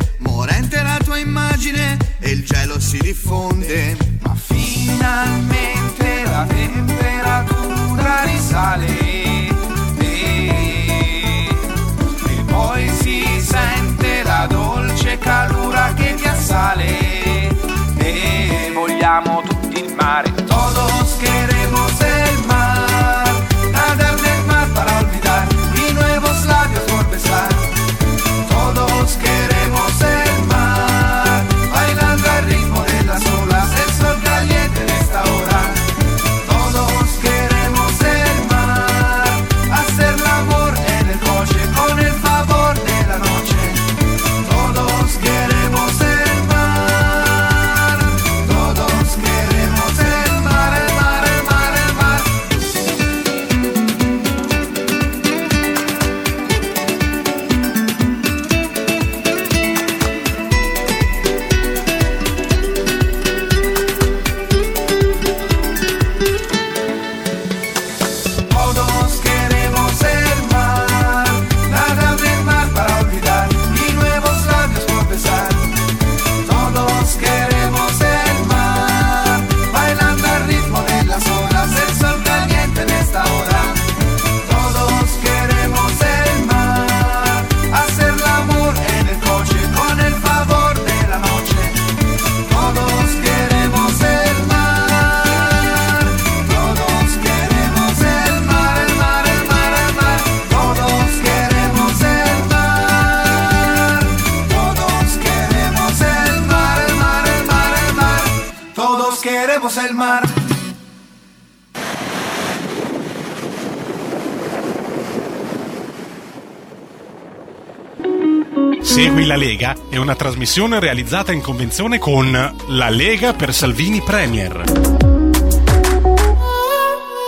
una trasmissione realizzata in convenzione con La Lega per Salvini Premier.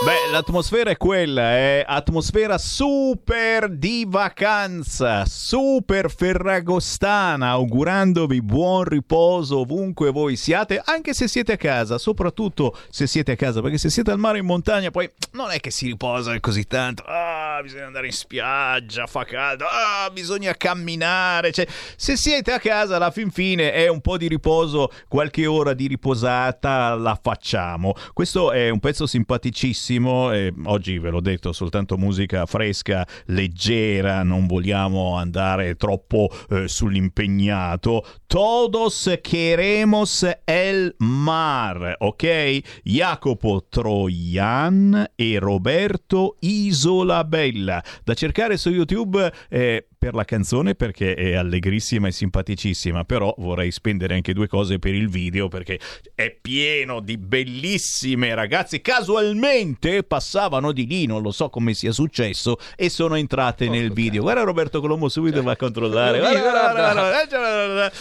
Beh, l'atmosfera è quella, è atmosfera super di vacanza, super ferragostana, augurandovi buon riposo ovunque voi siate, anche se siete a casa, soprattutto se siete a casa, perché se siete al mare in montagna poi non è che si riposa così tanto, ah, bisogna andare in spiaggia, fa caldo, ah, bisogna camminare, cioè, se siete a casa alla fin fine è un po' di riposo, qualche ora di riposata la facciamo. Questo è un pezzo simpaticissimo, oggi ve l'ho detto, soltanto musica fresca, leggera, non vogliamo andare troppo eh, sull'impegnato. Todos queremos el mar, ok? Jacopo Troian e Roberto Isolabella. Da cercare su YouTube eh, per la canzone perché è allegrissima e simpaticissima, però vorrei spendere anche due cose per il video perché è pieno di bellissime ragazze. Casualmente passavano di lì, non lo so come sia successo, e sono entrate nel video. Guarda Roberto Colombo subito va a controllare. Guarda, guarda, guarda, guarda, guarda.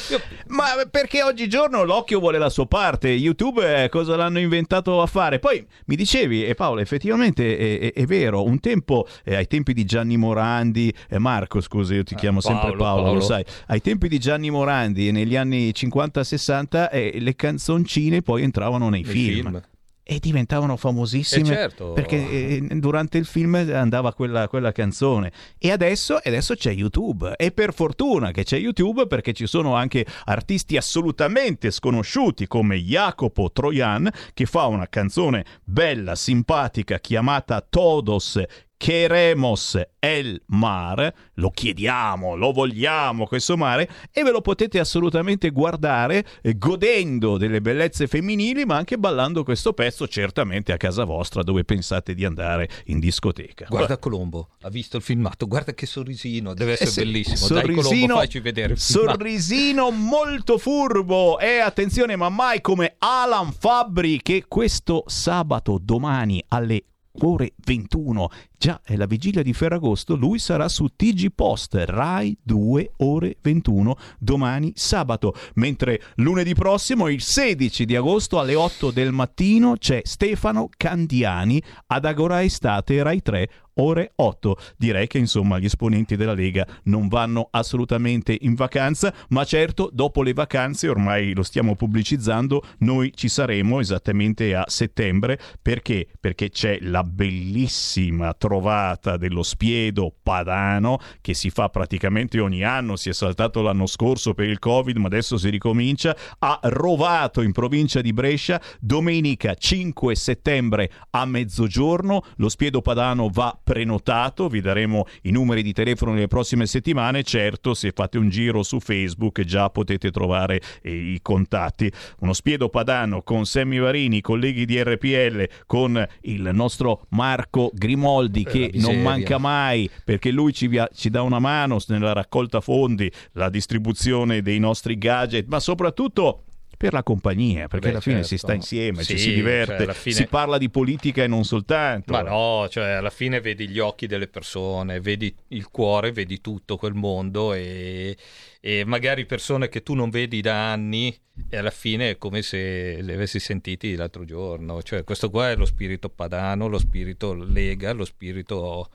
Ma perché oggigiorno l'occhio vuole la sua parte, YouTube eh, cosa l'hanno inventato a fare? Poi mi dicevi, e Paolo, effettivamente è, è- è vero, un tempo, eh, ai tempi di Gianni Morandi, eh, Marco scusa, io ti chiamo sempre Paolo, Paolo, lo Paolo. sai, ai tempi di Gianni Morandi, negli anni 50-60, eh, le canzoncine poi entravano nei Nei film. film. E diventavano famosissime Eh, certo. perché eh, durante il film andava quella, quella canzone. E adesso, adesso c'è YouTube. E per fortuna che c'è YouTube perché ci sono anche artisti assolutamente sconosciuti come Jacopo Troian che fa una canzone bella, simpatica chiamata Todos Queremos el mar, lo chiediamo, lo vogliamo questo mare e ve lo potete assolutamente guardare eh, godendo delle bellezze femminili ma anche ballando questo pezzo certamente a casa vostra dove pensate di andare in discoteca. Guarda Colombo, ha visto il filmato, guarda che sorrisino, deve essere Eh sì, bellissimo. Dai Colombo, sorrisino, facci vedere sorrisino molto furbo e attenzione ma mai come Alan Fabbri che questo sabato domani alle ore 21 già è la vigilia di Ferragosto lui sarà su TG Post Rai 2 ore 21 domani sabato mentre lunedì prossimo il 16 di agosto alle 8 del mattino c'è Stefano Candiani ad Agora Estate Rai 3 ore 8. Direi che insomma gli esponenti della Lega non vanno assolutamente in vacanza, ma certo dopo le vacanze, ormai lo stiamo pubblicizzando, noi ci saremo esattamente a settembre perché? Perché c'è la bellissima trovata dello spiedo padano che si fa praticamente ogni anno, si è saltato l'anno scorso per il Covid, ma adesso si ricomincia. A Rovato in provincia di Brescia, domenica 5 settembre a mezzogiorno, lo spiedo padano va prenotato, vi daremo i numeri di telefono nelle prossime settimane, certo se fate un giro su Facebook già potete trovare eh, i contatti. Uno spiedo padano con Sammy Varini, colleghi di RPL, con il nostro Marco Grimoldi che non manca mai perché lui ci, via- ci dà una mano nella raccolta fondi, la distribuzione dei nostri gadget, ma soprattutto per la compagnia, perché Beh, alla fine certo. si sta insieme, ci Sì, si diverte, cioè, fine- si parla di politica e non soltanto. Ma no, cioè alla fine vedi gli occhi delle persone, vedi il cuore, vedi tutto quel mondo e, e magari persone che tu non vedi da anni e alla fine è come se le avessi sentiti l'altro giorno. Cioè questo qua è lo spirito padano, lo spirito lega, lo spirito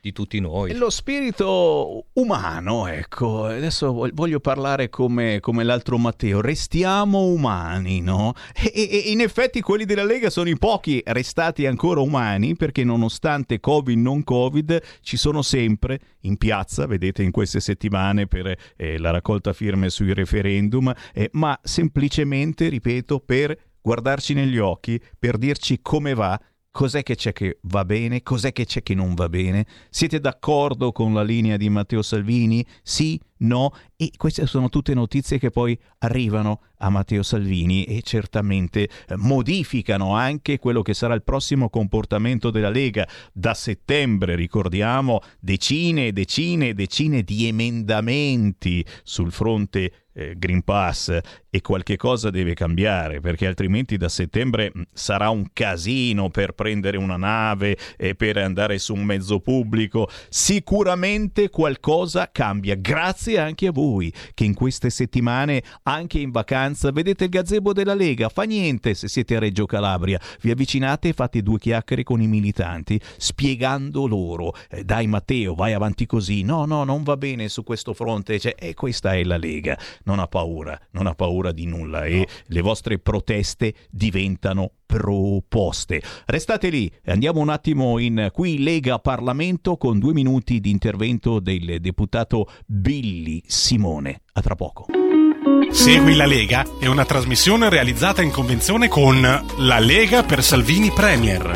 di tutti noi. Lo spirito umano, ecco, adesso vog- voglio parlare come, come l'altro Matteo, restiamo umani, no? E- e in effetti quelli della Lega sono i pochi restati ancora umani perché nonostante Covid non Covid ci sono sempre in piazza, vedete in queste settimane per eh, la raccolta firme sui referendum, eh, ma semplicemente, ripeto, per guardarci negli occhi, per dirci come va, Cos'è che c'è che va bene? Cos'è che c'è che non va bene? Siete d'accordo con la linea di Matteo Salvini? Sì? No? E queste sono tutte notizie che poi arrivano a Matteo Salvini e certamente eh, modificano anche quello che sarà il prossimo comportamento della Lega. Da settembre, ricordiamo, decine e decine e decine di emendamenti sul fronte eh, Green Pass e qualche cosa deve cambiare perché altrimenti da settembre mh, sarà un casino per prendere una nave e per andare su un mezzo pubblico. Sicuramente qualcosa cambia, grazie anche a voi che in queste settimane, anche in vacanza, vedete il gazebo della Lega. Fa niente se siete a Reggio Calabria, vi avvicinate e fate due chiacchiere con i militanti spiegando loro, eh, dai Matteo, vai avanti così, no, no, non va bene su questo fronte, cioè, e questa è la Lega non ha paura, non ha paura di nulla e le vostre proteste diventano proposte. Restate lì, andiamo un attimo in qui Lega Parlamento con due minuti di intervento del deputato Billy Simone. A tra poco. Segui la Lega è una trasmissione realizzata in convenzione con La Lega per Salvini Premier.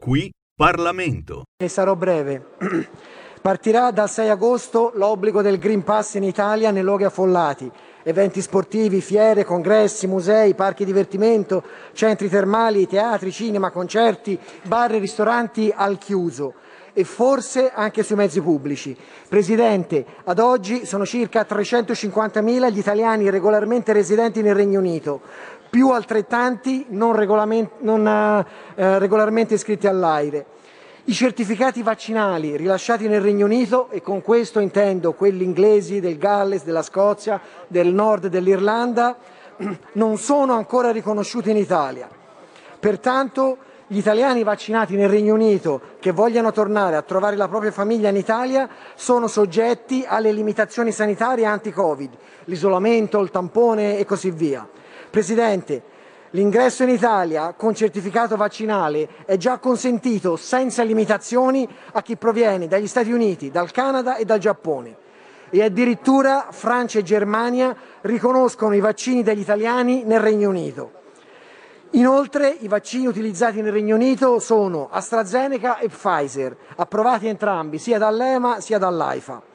Qui Parlamento. E sarò breve. Partirà dal 6 agosto l'obbligo del Green Pass in Italia nei luoghi affollati, eventi sportivi, fiere, congressi, musei, parchi divertimento, centri termali, teatri, cinema, concerti, bar e ristoranti al chiuso e forse anche sui mezzi pubblici. Presidente, ad oggi sono circa 350.000 gli italiani regolarmente residenti nel Regno Unito, più altrettanti non, non, eh, regolarmente iscritti all'AIRE. I certificati vaccinali rilasciati nel Regno Unito, e con questo intendo quelli inglesi, del Galles, della Scozia, del nord dell'Irlanda, non sono ancora riconosciuti in Italia. Pertanto gli italiani vaccinati nel Regno Unito che vogliano tornare a trovare la propria famiglia in Italia sono soggetti alle limitazioni sanitarie anti-Covid, l'isolamento, il tampone e così via. Presidente, l'ingresso in Italia con certificato vaccinale è già consentito senza limitazioni a chi proviene dagli Stati Uniti, dal Canada e dal Giappone. E addirittura Francia e Germania riconoscono i vaccini degli italiani nel Regno Unito. Inoltre i vaccini utilizzati nel Regno Unito sono AstraZeneca e Pfizer, approvati entrambi sia dall'EMA sia dall'AIFA.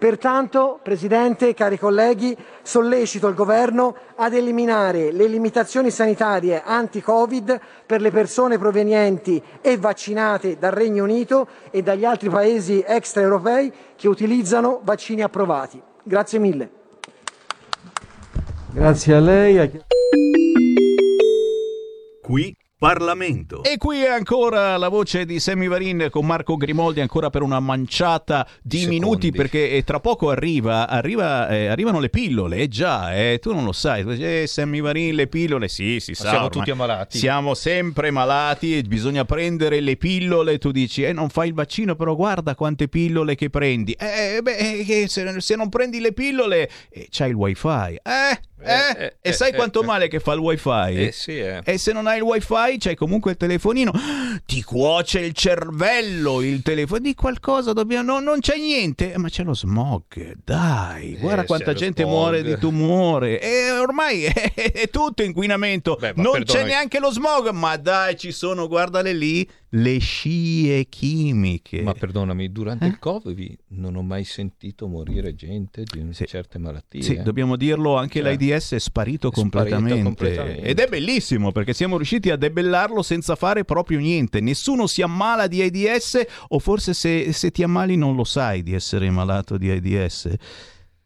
Pertanto, Presidente, cari colleghi, sollecito il Governo ad eliminare le limitazioni sanitarie anti-Covid per le persone provenienti e vaccinate dal Regno Unito e dagli altri paesi extraeuropei che utilizzano vaccini approvati. Grazie mille. Grazie a lei. Qui Parlamento. E qui è ancora la voce di Semivarin con Marco Grimoldi ancora per una manciata di Secondi. minuti perché eh, tra poco arriva, arriva, eh, arrivano le pillole, eh già, eh, tu non lo sai, eh, Semivarin le pillole, sì, si Ma sa. siamo ormai. tutti ammalati. Siamo sempre malati, e bisogna prendere le pillole, tu dici, eh non fai il vaccino, però guarda quante pillole che prendi. Eh, beh, eh, se, se non prendi le pillole, eh, c'hai il wifi. Eh, eh, eh, e sai eh, quanto eh. male che fa il wifi? Eh sì, eh. E se non hai il wifi c'hai comunque il telefonino, ti cuoce il cervello il telefono, di qualcosa dobbiamo, no, non c'è niente, Eh, ma c'è lo smog, dai, guarda Eh, quanta c'è gente smog. muore di tumore, e ormai è, è tutto inquinamento, Beh, non c'è neanche lo smog, ma dai ci sono, guardale lì, le scie chimiche. Ma perdonami, durante Eh? il Covid non ho mai sentito morire gente di certe malattie. Sì, dobbiamo dirlo, anche Cioè, l'AIDS è sparito è sparito completamente. completamente. Ed è bellissimo perché siamo riusciti a debellarlo senza fare proprio niente. Nessuno si ammala di AIDS o forse se, se ti ammali non lo sai di essere malato di AIDS.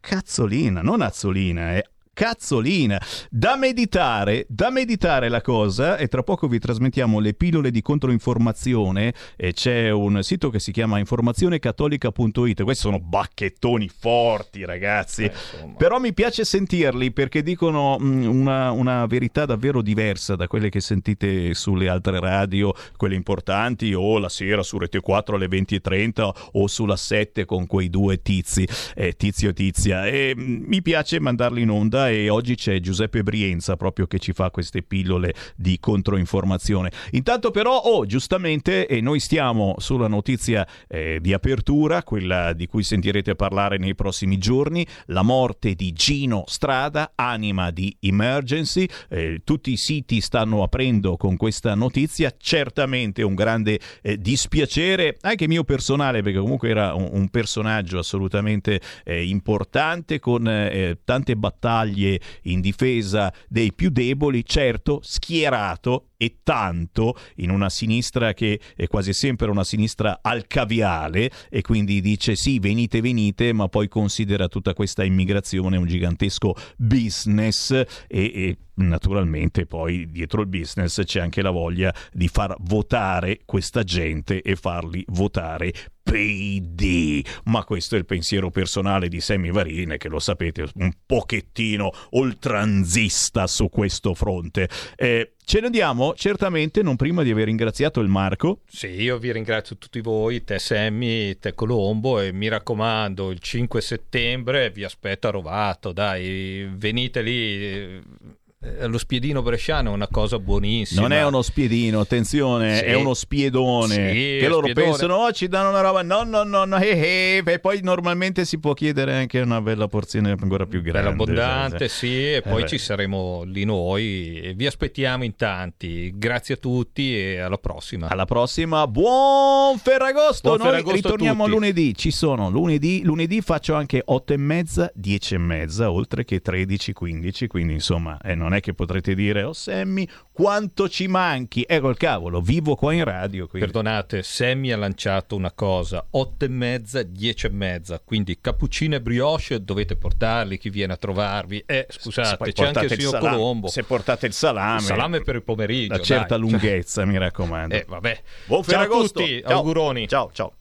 Cazzolina, non azzolina, è cazzolina. Da meditare, da meditare la cosa e tra poco vi trasmettiamo le pillole di controinformazione e c'è un sito che si chiama informazionecattolica.it. Questi sono bacchettoni forti, ragazzi. Però mi piace sentirli perché dicono mh, una, una verità davvero diversa da quelle che sentite sulle altre radio, quelle importanti, o la sera su Rete 4 alle 20.30 o sulla 7 con quei due tizi, eh, Tizio e Tizia. E mh, mi piace mandarli in onda e oggi c'è Giuseppe Brienza proprio che ci fa queste pillole di controinformazione. Intanto però, oh, giustamente, e noi stiamo sulla notizia eh, di apertura, quella di cui sentirete parlare nei prossimi giorni, la morte di Gino Strada, anima di Emergency. Eh, tutti i siti stanno aprendo con questa notizia, certamente un grande eh, dispiacere, anche mio personale, perché comunque era un, un personaggio assolutamente eh, importante, con eh, tante battaglie in difesa dei più deboli, certo schierato e tanto in una sinistra che è quasi sempre una sinistra al caviale e quindi dice sì venite venite ma poi considera tutta questa immigrazione un gigantesco business e, e naturalmente poi dietro il business c'è anche la voglia di far votare questa gente e farli votare PD. Ma questo è il pensiero personale di Sammy Varine, che lo sapete, un pochettino oltranzista su questo fronte. Eh, ce ne andiamo certamente non prima di aver ringraziato il Marco. Sì, io vi ringrazio tutti voi, te Sammy, te Colombo e mi raccomando, il 5 settembre vi aspetto a Rovato, dai, venite lì. Eh, Lo spiedino bresciano è una cosa buonissima. Non è uno spiedino, attenzione, Sì. è uno spiedone. Sì, che loro spiedone. pensano, oh, ci danno una roba, no, no, no, no, eh, eh. e poi normalmente si può chiedere anche una bella porzione ancora più grande. Bella abbondante, sì, e Eh poi beh. ci saremo lì noi. E vi aspettiamo in tanti. Grazie a tutti e alla prossima. Alla prossima, buon Ferragosto! Buon Noi Ferragosto ritorniamo lunedì. Ci sono lunedì, lunedì faccio anche 8 e mezza, 10 e mezza, oltre che 13, 15. Quindi insomma, eh, non è che potrete dire, oh Sammy, quanto ci manchi? Ecco il cavolo, vivo qua in radio. Quindi. Perdonate, Sammy ha lanciato una cosa, 8 e mezza, 10 e mezza, quindi cappuccino e brioche dovete portarli, chi viene a trovarvi. Eh, scusate, c'è anche il signor salame- Colombo. Se portate il salame, Il salame per il pomeriggio. una certa dai. lunghezza, mi raccomando. Eh, vabbè. Buon Ciao a tutti, Ciao. auguroni. Ciao, ciao.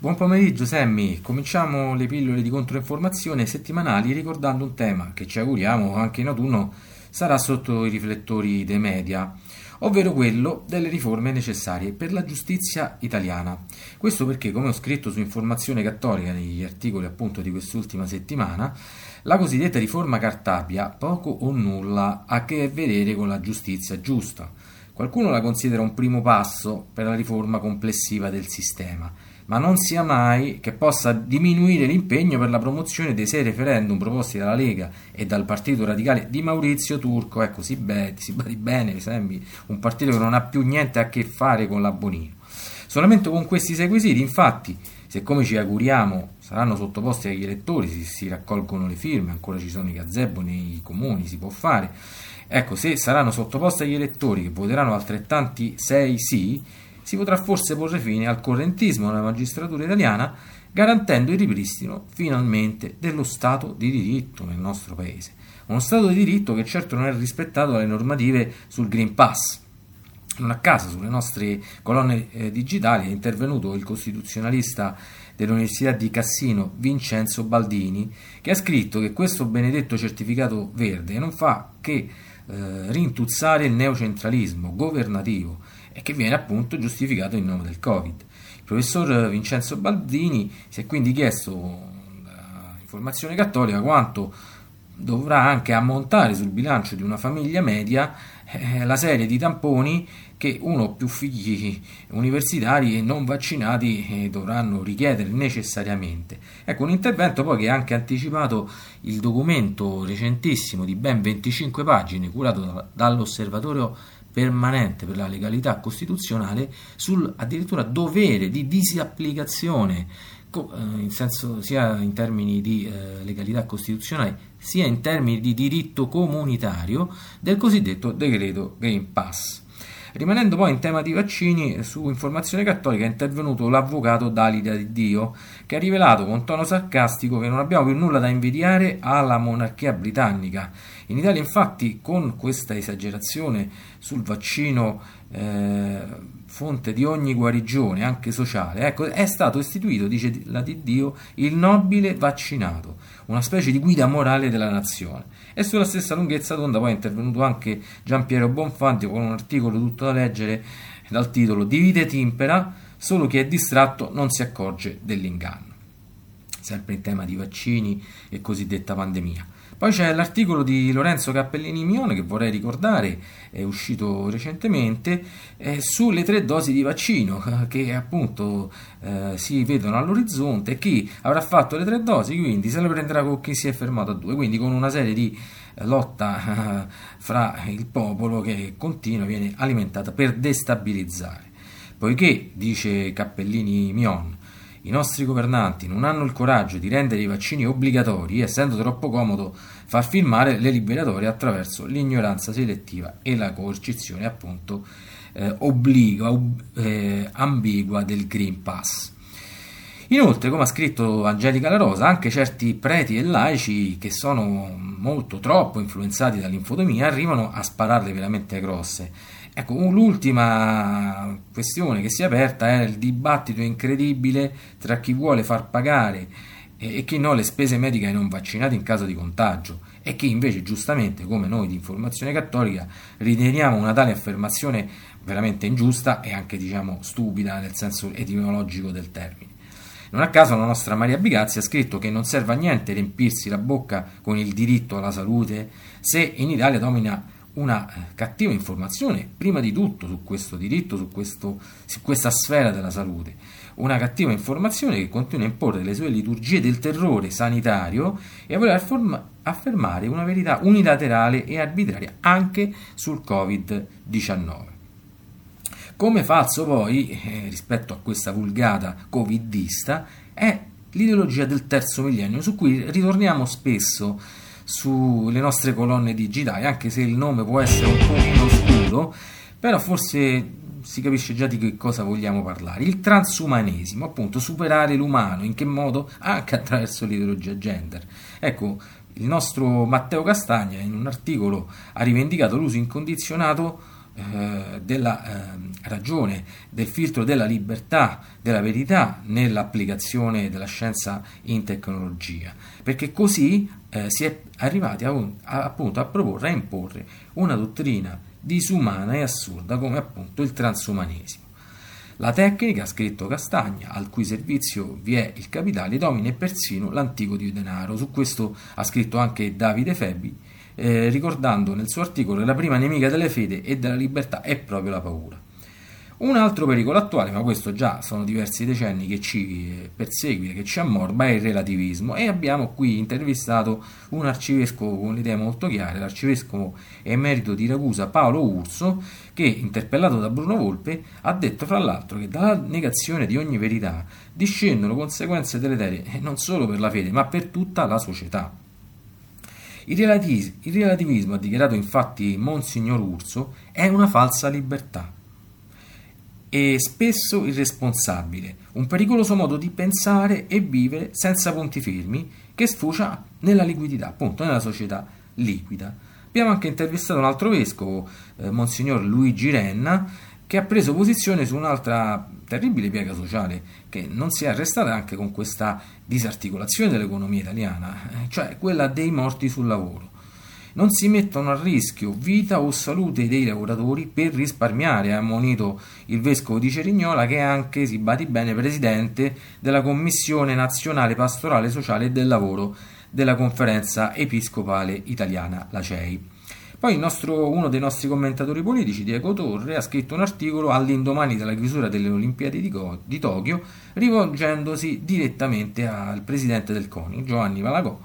Buon pomeriggio Sammy, cominciamo le pillole di controinformazione settimanali ricordando un tema che ci auguriamo anche in autunno sarà sotto i riflettori dei media, ovvero quello delle riforme necessarie per la giustizia italiana. Questo perché, come ho scritto su Informazione Cattolica negli articoli appunto di quest'ultima settimana, la cosiddetta riforma Cartabia poco o nulla ha a che vedere con la giustizia giusta. Qualcuno la considera un primo passo per la riforma complessiva del sistema, ma non sia mai che possa diminuire l'impegno per la promozione dei sei referendum proposti dalla Lega e dal Partito Radicale di Maurizio Turco. Ecco, si, badi bene, sembri un partito che non ha più niente a che fare con la Bonino. Solamente con questi sei quesiti, infatti, se come ci auguriamo saranno sottoposti agli elettori, si, si raccolgono le firme, ancora ci sono i gazebo nei comuni, si può fare. Ecco, se saranno sottoposti agli elettori che voteranno altrettanti sei sì, si potrà forse porre fine al correntismo nella magistratura italiana, garantendo il ripristino finalmente dello Stato di diritto nel nostro Paese. Uno Stato di diritto che certo non è rispettato dalle normative sul Green Pass. Non a caso sulle nostre colonne eh, digitali è intervenuto il costituzionalista dell'Università di Cassino Vincenzo Baldini, che ha scritto che questo benedetto certificato verde non fa che eh, rintuzzare il neocentralismo governativo e che viene appunto giustificato in nome del Covid. Il professor Vincenzo Baldini si è quindi chiesto da Informazione Cattolica quanto dovrà anche ammontare sul bilancio di una famiglia media eh, la serie di tamponi che uno o più figli universitari e non vaccinati eh, dovranno richiedere necessariamente. Ecco, un intervento poi che ha anche anticipato il documento recentissimo di ben 25 pagine curato da- dall'Osservatorio permanente per la legalità costituzionale sul addirittura dovere di disapplicazione eh, in senso, sia in termini di eh, legalità costituzionale sia in termini di diritto comunitario del cosiddetto decreto Green Pass. Rimanendo poi in tema di vaccini, su Informazione Cattolica è intervenuto l'avvocato Dalida Di Dio, che ha rivelato con tono sarcastico che non abbiamo più nulla da invidiare alla monarchia britannica. In Italia, infatti, con questa esagerazione sul vaccino eh, fonte di ogni guarigione, anche sociale, ecco, è stato istituito, dice la Di Dio, il nobile vaccinato, una specie di guida morale della nazione. E sulla stessa lunghezza d'onda poi è intervenuto anche Giampiero Bonfanti con un articolo tutto da leggere dal titolo Divide et impera, solo chi è distratto non si accorge dell'inganno. Sempre in tema di vaccini e cosiddetta pandemia. Poi c'è l'articolo di Lorenzo Cappellini Mione che vorrei ricordare, è uscito recentemente, eh, sulle tre dosi di vaccino che appunto eh, si vedono all'orizzonte e chi avrà fatto le tre dosi quindi se le prenderà con chi si è fermato a due, quindi con una serie di eh, lotta fra il popolo che continua, viene alimentata per destabilizzare. Poiché, dice Cappellini Mion, i nostri governanti non hanno il coraggio di rendere i vaccini obbligatori, essendo troppo comodo far firmare le liberatorie attraverso l'ignoranza selettiva e la coercizione appunto eh, obbliga, ob- eh, ambigua del Green Pass. Inoltre, come ha scritto Angelica La Rosa, anche certi preti e laici che sono molto troppo influenzati dall'infotomia arrivano a spararle veramente grosse. Ecco, l'ultima questione che si è aperta è il dibattito incredibile tra chi vuole far pagare e chi no le spese mediche ai non vaccinati in caso di contagio e chi invece giustamente, come noi di Informazione Cattolica, riteniamo una tale affermazione veramente ingiusta e anche diciamo stupida nel senso etimologico del termine. Non a caso la nostra Maria Bigazzi ha scritto che non serve a niente riempirsi la bocca con il diritto alla salute se in Italia domina una eh, cattiva informazione, prima di tutto su questo diritto, su, questo, su questa sfera della salute. Una cattiva informazione che continua a imporre le sue liturgie del terrore sanitario e a voler affermare una verità unilaterale e arbitraria anche sul Covid-19. Come falso poi, eh, rispetto a questa vulgata covidista, è l'ideologia del terzo millennio, su cui ritorniamo spesso sulle nostre colonne digitali, anche se il nome può essere un pochino oscuro, però forse si capisce già di che cosa vogliamo parlare. Il transumanesimo, appunto, superare l'umano, in che modo? Anche attraverso l'ideologia gender. Ecco, il nostro Matteo Castagna in un articolo ha rivendicato l'uso incondizionato eh, della eh, ragione, del filtro della libertà, della verità nell'applicazione della scienza in tecnologia, perché così eh, si è arrivati a, a, appunto a proporre, a imporre una dottrina disumana e assurda come appunto il transumanesimo. La tecnica, ha scritto Castagna, al cui servizio vi è il capitale, domina persino l'antico dio denaro. Su questo ha scritto anche Davide Febi, eh, ricordando nel suo articolo che la prima nemica della fede e della libertà è proprio la paura. Un altro pericolo attuale, ma questo già sono diversi decenni che ci eh, perseguita, che ci ammorba, è il relativismo e abbiamo qui intervistato un arcivescovo con le idee molto chiare, l'arcivescovo emerito di Ragusa Paolo Urso, che interpellato da Bruno Volpe ha detto fra l'altro che dalla negazione di ogni verità discendono conseguenze deleterie eh, non solo per la fede ma per tutta la società. Il, relativ- il relativismo, ha dichiarato infatti Monsignor Urso, è una falsa libertà e spesso irresponsabile, un pericoloso modo di pensare e vivere senza punti fermi che sfocia nella liquidità, appunto nella società liquida. Abbiamo anche intervistato un altro vescovo, eh, Monsignor Luigi Renna, che ha preso posizione su un'altra terribile piega sociale che non si è arrestata anche con questa disarticolazione dell'economia italiana, eh, cioè quella dei morti sul lavoro. Non si mettono a rischio vita o salute dei lavoratori per risparmiare, ha ammonito il vescovo di Cerignola che è anche, si badi bene, presidente della Commissione Nazionale Pastorale Sociale e del Lavoro della Conferenza Episcopale Italiana, la CEI. Poi nostro, uno dei nostri commentatori politici, Diego Torre, ha scritto un articolo all'indomani della chiusura delle Olimpiadi di, Go- di Tokyo, rivolgendosi direttamente al presidente del CONI, Giovanni Malagò,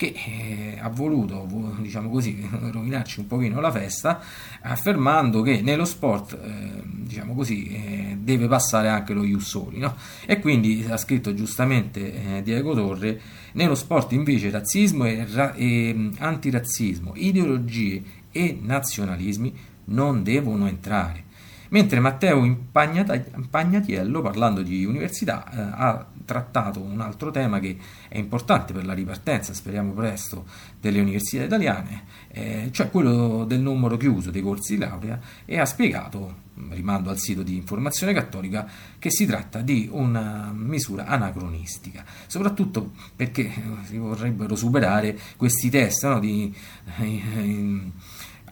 che eh, ha voluto, diciamo così, rovinarci un pochino la festa, affermando che nello sport, eh, diciamo così, eh, deve passare anche lo Ius Soli, no? E quindi ha scritto giustamente eh, Diego Torre, nello sport invece razzismo e, ra- e antirazzismo, ideologie e nazionalismi non devono entrare. Mentre Matteo Impagnatiello, parlando di università, eh, ha trattato un altro tema che è importante per la ripartenza, speriamo presto, delle università italiane, eh, cioè quello del numero chiuso dei corsi di laurea e ha spiegato, rimando al sito di Informazione Cattolica, che si tratta di una misura anacronistica, soprattutto perché si vorrebbero superare questi test no, di... Eh,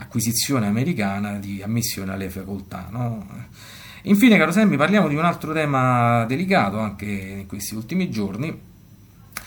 acquisizione americana di ammissione alle facoltà. No? Infine, caro Semmi, parliamo di un altro tema delicato anche in questi ultimi giorni,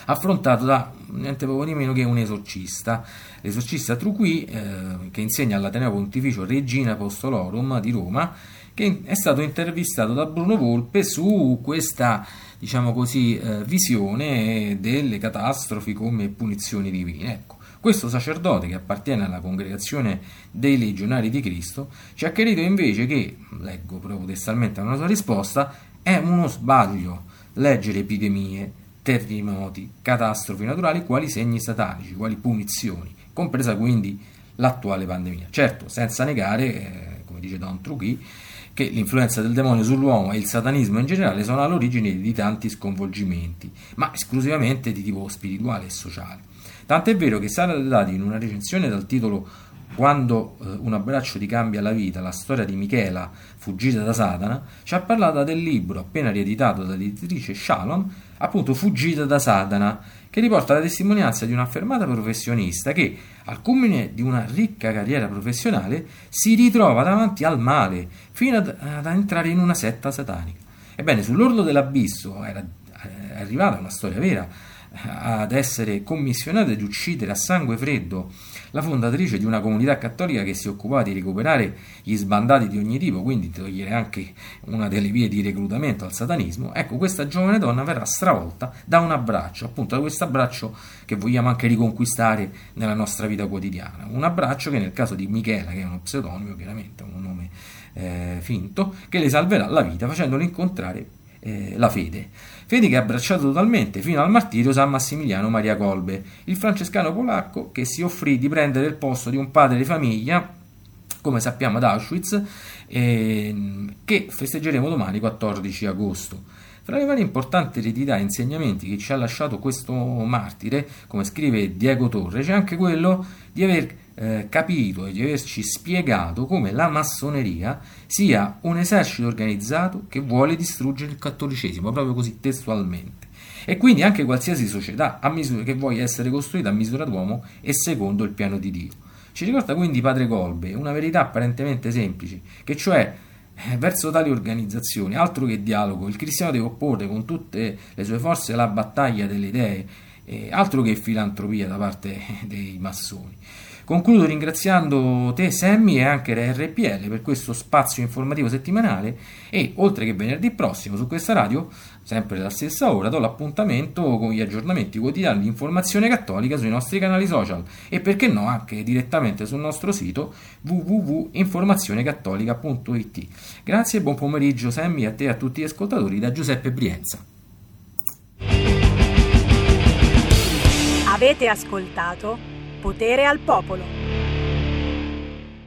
affrontato da niente poco di meno che un esorcista, l'esorcista Truqui, eh, che insegna all'Ateneo Pontificio Regina Apostolorum di Roma, che è stato intervistato da Bruno Volpe su questa diciamo così, eh, visione delle catastrofi come punizioni divine. Ecco. Questo sacerdote, che appartiene alla congregazione dei legionari di Cristo, ci ha chiarito invece che, leggo proprio testualmente una sua risposta, è uno sbaglio leggere epidemie, terremoti, catastrofi naturali quali segni satanici, quali punizioni, compresa quindi l'attuale pandemia. Certo, senza negare, eh, come dice Don Trucchi, che l'influenza del demonio sull'uomo e il satanismo in generale sono all'origine di tanti sconvolgimenti, ma esclusivamente di tipo spirituale e sociale. Tant'è vero che Sara Dati in una recensione dal titolo Quando eh, un abbraccio ti cambia la vita, la storia di Michela fuggita da Satana, ci ha parlato del libro appena rieditato dall'editrice Shalom, appunto Fuggita da Satana, che riporta la testimonianza di un'affermata professionista che, al culmine di una ricca carriera professionale, si ritrova davanti al male, fino ad, ad entrare in una setta satanica. Ebbene, sull'orlo dell'abisso era eh, arrivata una storia vera, ad essere commissionata di uccidere a sangue freddo la fondatrice di una comunità cattolica che si occupava di recuperare gli sbandati di ogni tipo, quindi togliere anche una delle vie di reclutamento al satanismo, ecco questa giovane donna verrà stravolta da un abbraccio, appunto da questo abbraccio che vogliamo anche riconquistare nella nostra vita quotidiana, un abbraccio che nel caso di Michela, che è uno pseudonimo chiaramente, un nome eh, finto, che le salverà la vita facendolo incontrare eh, la fede. Che ha abbracciato totalmente fino al martirio San Massimiliano Maria Colbe, il francescano polacco che si offrì di prendere il posto di un padre di famiglia, come sappiamo ad Auschwitz, eh, che festeggeremo domani 14 agosto. Tra le varie importanti eredità e insegnamenti che ci ha lasciato questo martire, come scrive Diego Torre, c'è anche quello di aver eh, capito e di averci spiegato come la massoneria sia un esercito organizzato che vuole distruggere il cattolicesimo, proprio così testualmente. E quindi anche qualsiasi società misura, che voglia essere costruita a misura d'uomo e secondo il piano di Dio. Ci ricorda quindi Padre Colbe una verità apparentemente semplice, che cioè eh, verso tali organizzazioni, altro che dialogo, il cristiano deve opporre con tutte le sue forze la battaglia delle idee, eh, altro che filantropia da parte dei massoni. Concludo ringraziando te Sammy e anche la RPL per questo spazio informativo settimanale e oltre che venerdì prossimo su questa radio, sempre alla stessa ora, do l'appuntamento con gli aggiornamenti quotidiani di informazione cattolica sui nostri canali social e perché no anche direttamente sul nostro sito www.informazionecattolica.it. Grazie e buon pomeriggio Sammy a te e a tutti gli ascoltatori da Giuseppe Brienza. Avete ascoltato potere al popolo.